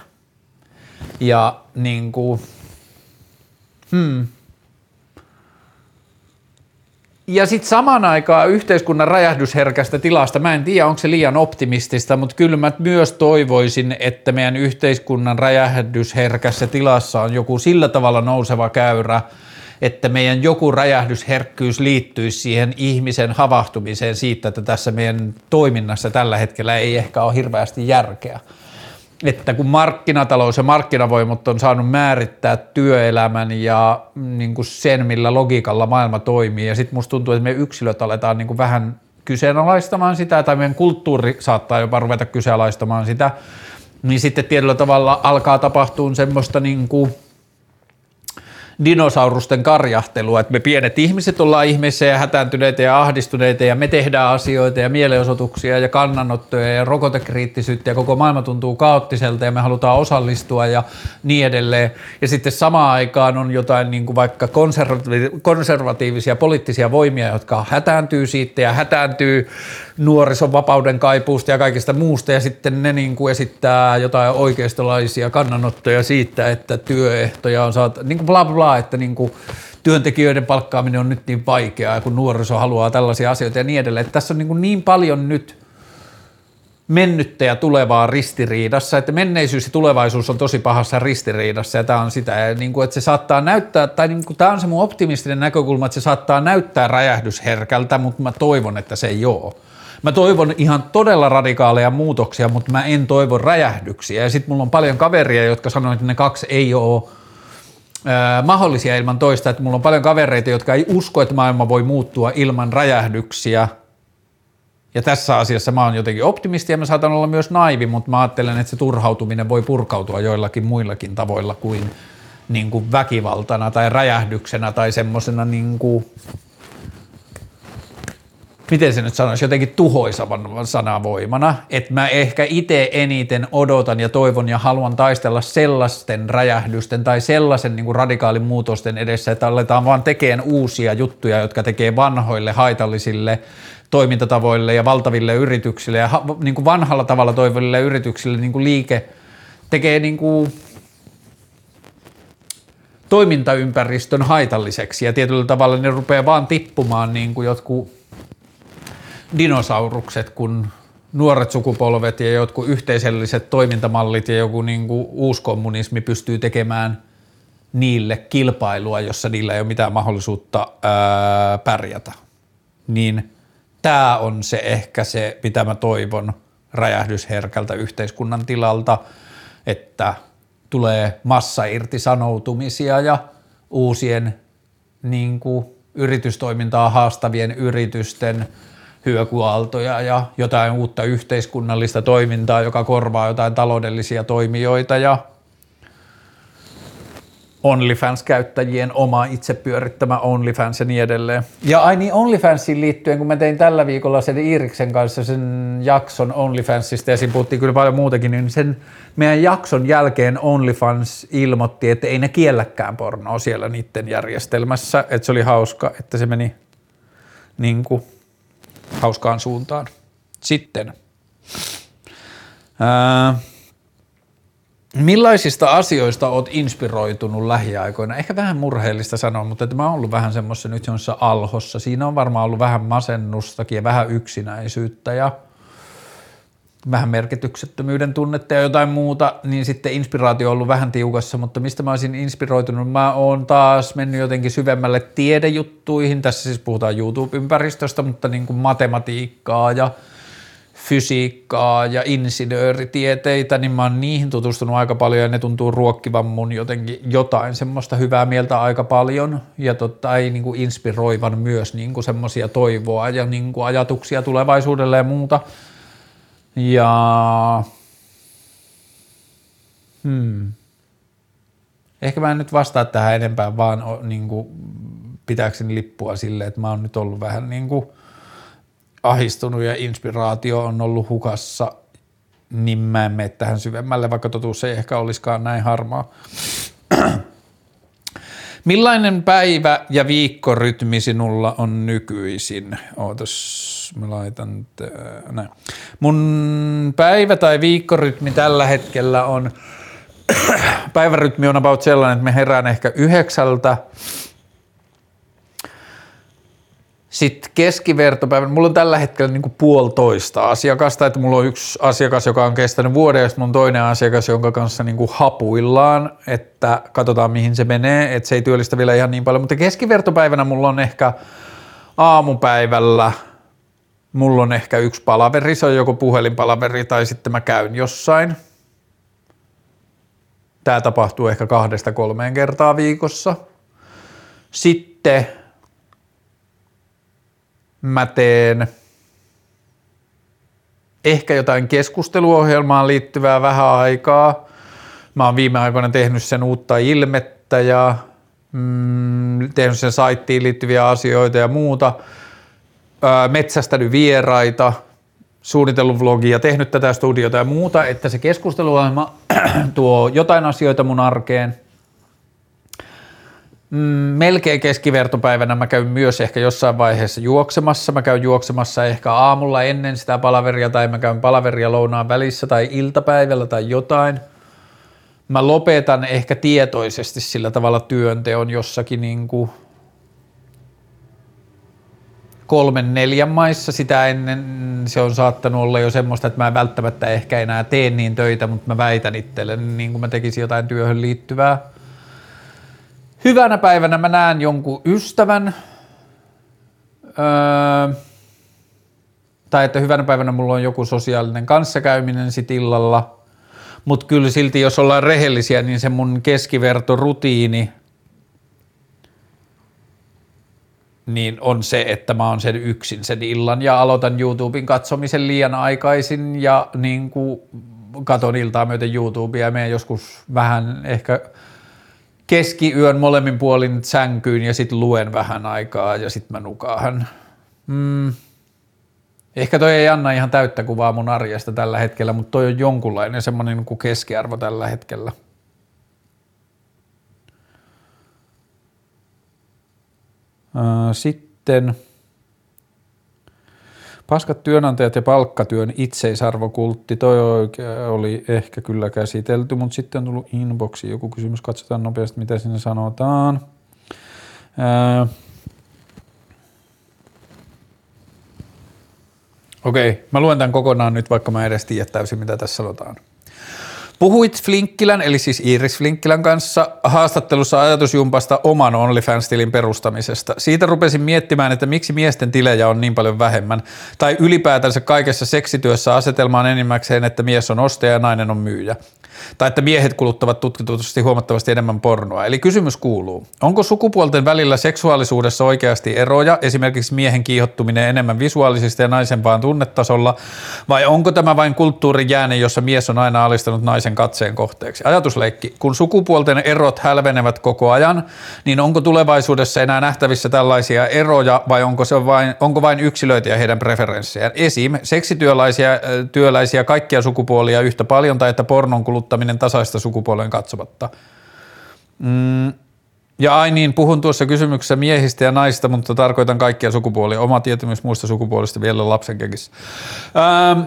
Ja niin kuin, hmm, ja sitten samaan aikaan yhteiskunnan räjähdysherkästä tilasta, mä en tiedä onko se liian optimistista, mutta kyllä mä myös toivoisin, että meidän yhteiskunnan räjähdysherkässä tilassa on joku sillä tavalla nouseva käyrä, että meidän joku räjähdysherkkyys liittyisi siihen ihmisen havahtumiseen siitä, että tässä meidän toiminnassa tällä hetkellä ei ehkä ole hirveästi järkeä että kun markkinatalous ja markkinavoimat on saanut määrittää työelämän ja niin kuin sen, millä logiikalla maailma toimii, ja sitten musta tuntuu, että me yksilöt aletaan niin kuin vähän kyseenalaistamaan sitä, tai meidän kulttuuri saattaa jopa ruveta kyseenalaistamaan sitä, niin sitten tietyllä tavalla alkaa tapahtua semmoista niin kuin – dinosaurusten karjahtelua, että me pienet ihmiset ollaan ihmeessä ja hätääntyneitä ja ahdistuneita ja me tehdään asioita ja mielenosoituksia ja kannanottoja ja rokotekriittisyyttä ja koko maailma tuntuu kaoottiselta ja me halutaan osallistua ja niin edelleen. Ja sitten samaan aikaan on jotain niin kuin vaikka konservatiivisia, konservatiivisia poliittisia voimia, jotka hätääntyy siitä ja hätääntyy nuorison vapauden kaipuusta ja kaikesta muusta ja sitten ne niin kuin esittää jotain oikeistolaisia kannanottoja siitä, että työehtoja on saatu, niin kuin bla bla, että niin kuin työntekijöiden palkkaaminen on nyt niin vaikeaa, kun nuoriso haluaa tällaisia asioita ja niin edelleen. Että tässä on niin, kuin niin paljon nyt mennyttä ja tulevaa ristiriidassa, että menneisyys ja tulevaisuus on tosi pahassa ristiriidassa ja tämä on sitä, ja niin kuin, että se saattaa näyttää, tai niin kuin, tämä on se mun optimistinen näkökulma, että se saattaa näyttää räjähdysherkältä, mutta mä toivon, että se ei ole. Mä toivon ihan todella radikaaleja muutoksia, mutta mä en toivo räjähdyksiä. Ja sitten mulla on paljon kaveria, jotka sanoo, että ne kaksi ei ole mahdollisia ilman toista, että mulla on paljon kavereita, jotka ei usko, että maailma voi muuttua ilman räjähdyksiä. Ja tässä asiassa mä oon jotenkin optimisti ja mä saatan olla myös naivi, mutta mä ajattelen, että se turhautuminen voi purkautua joillakin muillakin tavoilla kuin, niin kuin väkivaltana tai räjähdyksenä tai semmoisena niin kuin miten se nyt sanoisi, jotenkin tuhoisavan sanavoimana, että mä ehkä itse eniten odotan ja toivon ja haluan taistella sellaisten räjähdysten tai sellaisen niin radikaalin muutosten edessä, että aletaan vaan tekemään uusia juttuja, jotka tekee vanhoille haitallisille toimintatavoille ja valtaville yrityksille ja niin kuin vanhalla tavalla toivoville yrityksille niin kuin liike tekee niin kuin toimintaympäristön haitalliseksi ja tietyllä tavalla ne rupeaa vaan tippumaan niin kuin jotkut dinosaurukset, kun nuoret sukupolvet ja jotkut yhteisölliset toimintamallit ja joku niin kuin uuskommunismi pystyy tekemään niille kilpailua, jossa niillä ei ole mitään mahdollisuutta ää, pärjätä. Niin tämä on se ehkä se, mitä mä toivon räjähdysherkältä yhteiskunnan tilalta, että tulee massairtisanoutumisia ja uusien niin kuin, yritystoimintaa haastavien yritysten – hyökyaaltoja ja jotain uutta yhteiskunnallista toimintaa, joka korvaa jotain taloudellisia toimijoita ja OnlyFans-käyttäjien oma itse pyörittämä OnlyFans ja niin edelleen. Ja ai niin OnlyFansiin liittyen, kun mä tein tällä viikolla sen Iiriksen kanssa sen jakson OnlyFansista ja siinä puhuttiin kyllä paljon muutakin, niin sen meidän jakson jälkeen OnlyFans ilmoitti, että ei ne kielläkään pornoa siellä niiden järjestelmässä, että se oli hauska, että se meni niin kuin hauskaan suuntaan. Sitten, ää, millaisista asioista olet inspiroitunut lähiaikoina? Ehkä vähän murheellista sanoa, mutta mä oon ollut vähän semmoisessa nyt semmoisessa alhossa. Siinä on varmaan ollut vähän masennustakin ja vähän yksinäisyyttä ja – vähän merkityksettömyyden tunnetta ja jotain muuta, niin sitten inspiraatio on ollut vähän tiukassa, mutta mistä mä olisin inspiroitunut? Mä oon taas mennyt jotenkin syvemmälle tiedejuttuihin, tässä siis puhutaan YouTube-ympäristöstä, mutta niin kuin matematiikkaa ja fysiikkaa ja insinööritieteitä, niin mä oon niihin tutustunut aika paljon ja ne tuntuu ruokkivan mun jotenkin jotain semmoista hyvää mieltä aika paljon ja totta ei niin kuin inspiroivan myös niin kuin semmoisia toivoa ja niin kuin ajatuksia tulevaisuudelle ja muuta. Ja hmm. ehkä mä en nyt vastaa tähän enempää, vaan niin kuin, pitääkseni lippua sille, että mä oon nyt ollut vähän niin kuin – ahistunut ja inspiraatio on ollut hukassa, niin mä en mene tähän syvemmälle, vaikka totuus ei ehkä olisikaan näin harmaa. Millainen päivä- ja viikkorytmi sinulla on nykyisin? Ootas, mä laitan tää. Mun päivä- tai viikkorytmi tällä hetkellä on, päivärytmi on about sellainen, että me herään ehkä yhdeksältä, sitten keskivertopäivänä, mulla on tällä hetkellä niin kuin puolitoista asiakasta, että mulla on yksi asiakas, joka on kestänyt vuoden, ja sitten mun toinen asiakas, jonka kanssa niin kuin hapuillaan, että katsotaan mihin se menee, että se ei työllistä vielä ihan niin paljon, mutta keskivertopäivänä mulla on ehkä aamupäivällä, mulla on ehkä yksi palaveri, se on joko puhelinpalaveri tai sitten mä käyn jossain. Tämä tapahtuu ehkä kahdesta kolmeen kertaa viikossa. Sitten mä teen ehkä jotain keskusteluohjelmaan liittyvää vähän aikaa. Mä oon viime aikoina tehnyt sen uutta ilmettä ja mm, tehnyt sen saittiin liittyviä asioita ja muuta. Öö, metsästänyt vieraita, suunnitellut vlogia, tehnyt tätä studiota ja muuta, että se keskusteluohjelma tuo jotain asioita mun arkeen – Mm, melkein keskivertopäivänä mä käyn myös ehkä jossain vaiheessa juoksemassa. Mä käyn juoksemassa ehkä aamulla ennen sitä palaveria tai mä käyn palaveria lounaan välissä tai iltapäivällä tai jotain. Mä lopetan ehkä tietoisesti sillä tavalla työnteon jossakin niin kuin kolmen neljän maissa. Sitä ennen se on saattanut olla jo semmoista, että mä en välttämättä ehkä enää tee niin töitä, mutta mä väitän itselleni niin kuin mä tekisin jotain työhön liittyvää – Hyvänä päivänä mä näen jonkun ystävän, öö, tai että hyvänä päivänä mulla on joku sosiaalinen kanssakäyminen sit illalla, mutta kyllä silti jos ollaan rehellisiä, niin se mun keskivertorutiini niin on se, että mä oon sen yksin sen illan ja aloitan YouTuben katsomisen liian aikaisin ja niin katon iltaa myöten YouTubea. Ja menen joskus vähän ehkä – keskiyön molemmin puolin sänkyyn ja sitten luen vähän aikaa ja sitten mä nukahan. Mm. Ehkä toi ei anna ihan täyttä kuvaa mun arjesta tällä hetkellä, mutta toi on jonkunlainen semmoinen kuin keskiarvo tällä hetkellä. Sitten Paskat työnantajat ja palkkatyön itseisarvokultti, toi oli ehkä kyllä käsitelty, mutta sitten on tullut inboxi joku kysymys, katsotaan nopeasti mitä sinne sanotaan. Okei, okay, mä luen tämän kokonaan nyt, vaikka mä edes tiedä täysin mitä tässä sanotaan. Puhuit Flinkkilän, eli siis Iris Flinkkilän kanssa haastattelussa ajatusjumpasta oman OnlyFans-tilin perustamisesta. Siitä rupesin miettimään, että miksi miesten tilejä on niin paljon vähemmän, tai ylipäätänsä kaikessa seksityössä asetelmaan enimmäkseen, että mies on ostaja ja nainen on myyjä tai että miehet kuluttavat tutkitusti huomattavasti enemmän pornoa. Eli kysymys kuuluu, onko sukupuolten välillä seksuaalisuudessa oikeasti eroja, esimerkiksi miehen kiihottuminen enemmän visuaalisesti ja naisen vaan tunnetasolla, vai onko tämä vain kulttuurin jääne, jossa mies on aina alistanut naisen katseen kohteeksi? Ajatusleikki, kun sukupuolten erot hälvenevät koko ajan, niin onko tulevaisuudessa enää nähtävissä tällaisia eroja, vai onko, se vain, onko vain yksilöitä ja heidän preferenssejään? Esim. seksityöläisiä työläisiä kaikkia sukupuolia yhtä paljon, tai että pornon kulut kuluttaminen tasaista sukupuoleen katsomatta. Mm, ja ai niin, puhun tuossa kysymyksessä miehistä ja naisista, mutta tarkoitan kaikkia sukupuolia. Oma tietämys muista sukupuolista vielä lapsen kekissä. Ähm,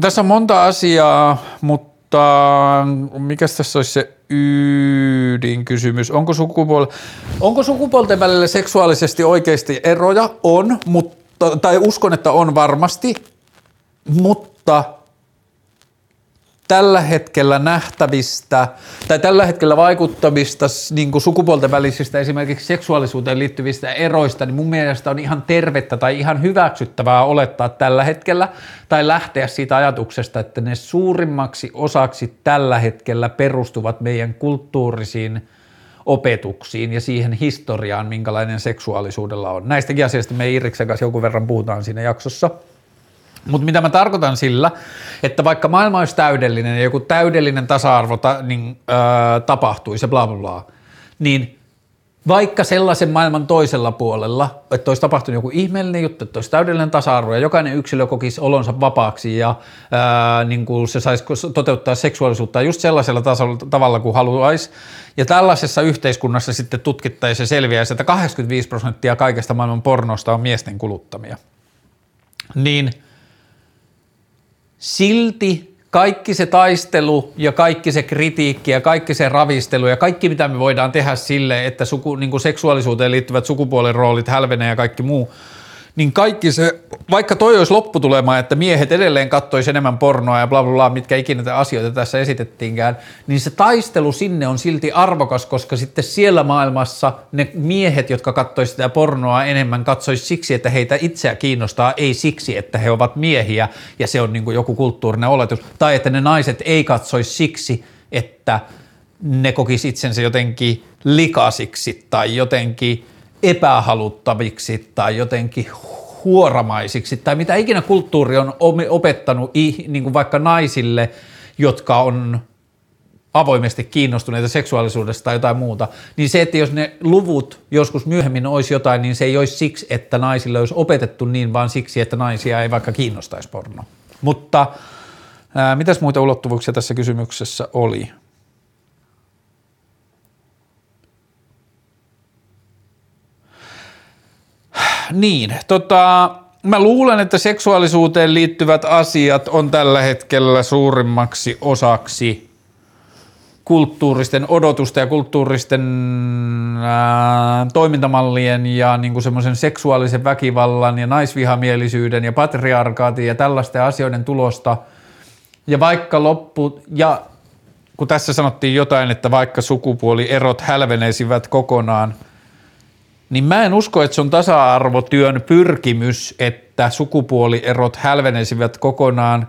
tässä on monta asiaa, mutta mikä tässä olisi se ydinkysymys? Onko, sukupuol- onko sukupuolten välillä seksuaalisesti oikeasti eroja? On, mutta, tai uskon, että on varmasti, mutta tällä hetkellä nähtävistä tai tällä hetkellä vaikuttavista niin kuin sukupuolten välisistä esimerkiksi seksuaalisuuteen liittyvistä eroista, niin mun mielestä on ihan tervettä tai ihan hyväksyttävää olettaa tällä hetkellä tai lähteä siitä ajatuksesta, että ne suurimmaksi osaksi tällä hetkellä perustuvat meidän kulttuurisiin opetuksiin ja siihen historiaan, minkälainen seksuaalisuudella on. Näistäkin asioista me Iriksen kanssa jonkun verran puhutaan siinä jaksossa – mutta mitä mä tarkoitan sillä, että vaikka maailma olisi täydellinen ja joku täydellinen tasa-arvo ta, niin, ää, tapahtuisi ja bla bla bla, niin vaikka sellaisen maailman toisella puolella, että olisi tapahtunut joku ihmeellinen juttu, että olisi täydellinen tasa-arvo ja jokainen yksilö kokisi olonsa vapaaksi ja ää, niin kuin se saisi toteuttaa seksuaalisuutta just sellaisella tasolla, tavalla kuin haluaisi. Ja tällaisessa yhteiskunnassa sitten tutkittaisiin ja selviäisi, että 85 prosenttia kaikesta maailman pornosta on miesten kuluttamia. Niin – silti kaikki se taistelu ja kaikki se kritiikki ja kaikki se ravistelu ja kaikki mitä me voidaan tehdä sille, että suku, niin seksuaalisuuteen liittyvät sukupuolen roolit hälvenee ja kaikki muu – niin kaikki se, vaikka toi olisi lopputulema, että miehet edelleen kattoisi enemmän pornoa ja bla bla bla, mitkä ikinä asioita tässä esitettiinkään, niin se taistelu sinne on silti arvokas, koska sitten siellä maailmassa ne miehet, jotka kattoisivat sitä pornoa enemmän, katsoisi siksi, että heitä itseä kiinnostaa, ei siksi, että he ovat miehiä ja se on niin kuin joku kulttuurinen oletus, tai että ne naiset ei katsoisi siksi, että ne kokisi itsensä jotenkin likasiksi tai jotenkin epähaluttaviksi tai jotenkin huoramaisiksi tai mitä ikinä kulttuuri on opettanut niin kuin vaikka naisille, jotka on avoimesti kiinnostuneita seksuaalisuudesta tai jotain muuta, niin se, että jos ne luvut joskus myöhemmin olisi jotain, niin se ei olisi siksi, että naisille olisi opetettu niin, vaan siksi, että naisia ei vaikka kiinnostaisi porno. Mutta ää, mitäs muita ulottuvuuksia tässä kysymyksessä oli? Niin, tota, mä luulen, että seksuaalisuuteen liittyvät asiat on tällä hetkellä suurimmaksi osaksi kulttuuristen odotusta ja kulttuuristen ää, toimintamallien ja niin semmoisen seksuaalisen väkivallan ja naisvihamielisyyden ja patriarkaatin ja tällaisten asioiden tulosta. Ja vaikka loppu, ja kun tässä sanottiin jotain, että vaikka sukupuolierot hälveneisivät kokonaan – niin mä en usko, että se on tasa-arvotyön pyrkimys, että sukupuolierot hälvenisivät kokonaan.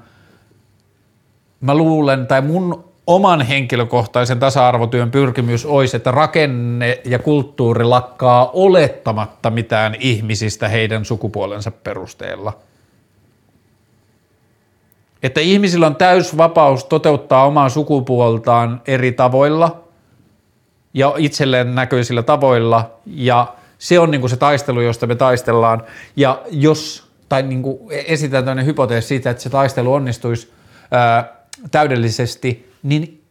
Mä luulen, tai mun oman henkilökohtaisen tasa-arvotyön pyrkimys olisi, että rakenne ja kulttuuri lakkaa olettamatta mitään ihmisistä heidän sukupuolensa perusteella. Että ihmisillä on täys vapaus toteuttaa omaa sukupuoltaan eri tavoilla ja itselleen näköisillä tavoilla ja – se on niin kuin se taistelu, josta me taistellaan. Ja jos, tai niin kuin esitän tämmöinen hypoteesi siitä, että se taistelu onnistuisi ää, täydellisesti, niin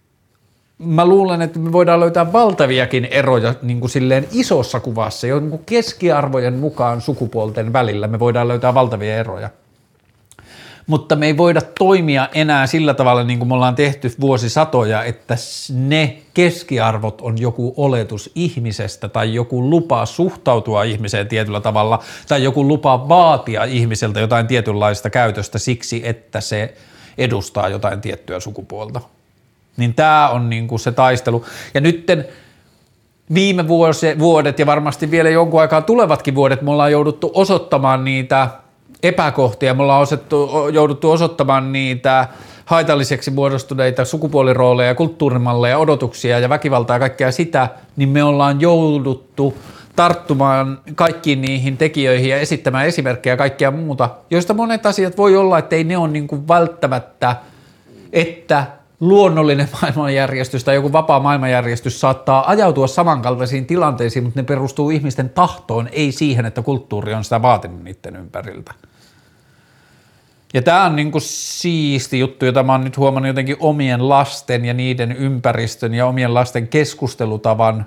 mä luulen, että me voidaan löytää valtaviakin eroja niin kuin silleen isossa kuvassa, jo kuin keskiarvojen mukaan sukupuolten välillä me voidaan löytää valtavia eroja mutta me ei voida toimia enää sillä tavalla niin kuin me ollaan tehty vuosisatoja, että ne keskiarvot on joku oletus ihmisestä tai joku lupa suhtautua ihmiseen tietyllä tavalla tai joku lupa vaatia ihmiseltä jotain tietynlaista käytöstä siksi, että se edustaa jotain tiettyä sukupuolta. Niin tämä on niin kuin se taistelu. Ja nytten viime vuosi, vuodet ja varmasti vielä jonkun aikaa tulevatkin vuodet me ollaan jouduttu osoittamaan niitä – epäkohtia. Me ollaan osettu, jouduttu osoittamaan niitä haitalliseksi muodostuneita sukupuolirooleja, kulttuurimalleja, odotuksia ja väkivaltaa ja kaikkea sitä, niin me ollaan jouduttu tarttumaan kaikkiin niihin tekijöihin ja esittämään esimerkkejä ja kaikkea muuta, joista monet asiat voi olla, että ei ne ole niin kuin välttämättä, että luonnollinen maailmanjärjestys tai joku vapaa maailmanjärjestys saattaa ajautua samankaltaisiin tilanteisiin, mutta ne perustuu ihmisten tahtoon, ei siihen, että kulttuuri on sitä vaatinut niiden ympäriltä. Ja tämä on niinku siisti juttu, jota mä oon nyt huomannut jotenkin omien lasten ja niiden ympäristön ja omien lasten keskustelutavan,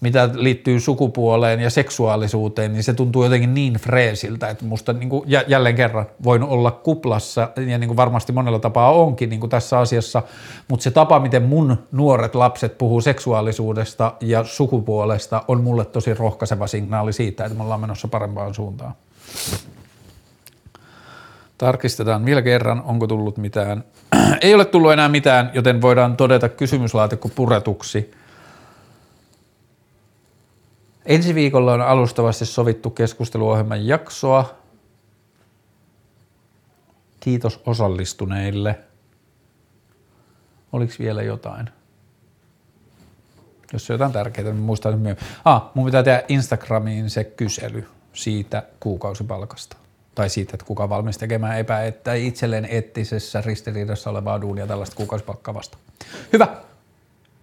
mitä liittyy sukupuoleen ja seksuaalisuuteen, niin se tuntuu jotenkin niin freesiltä, että musta niinku, jälleen kerran voin olla kuplassa ja niinku varmasti monella tapaa onkin niinku tässä asiassa, mutta se tapa, miten mun nuoret lapset puhuu seksuaalisuudesta ja sukupuolesta on mulle tosi rohkaiseva signaali siitä, että me ollaan menossa parempaan suuntaan. Tarkistetaan vielä kerran, onko tullut mitään. Ei ole tullut enää mitään, joten voidaan todeta kysymyslaatikko puretuksi. Ensi viikolla on alustavasti sovittu keskusteluohjelman jaksoa. Kiitos osallistuneille. Oliko vielä jotain? Jos on jotain tärkeää, niin muistan myöhemmin. Ah, mun pitää tehdä Instagramiin se kysely siitä kuukausipalkasta. Tai siitä, että kuka valmis tekemään epä- tai itselleen eettisessä ristiriidassa olevaa duunia tällaista kuukausipalkkaa vasta. Hyvä.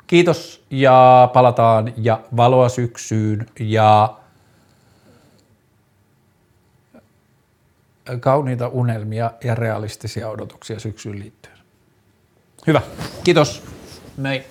Kiitos ja palataan ja valoa syksyyn ja kauniita unelmia ja realistisia odotuksia syksyyn liittyen. Hyvä. Kiitos. Moi.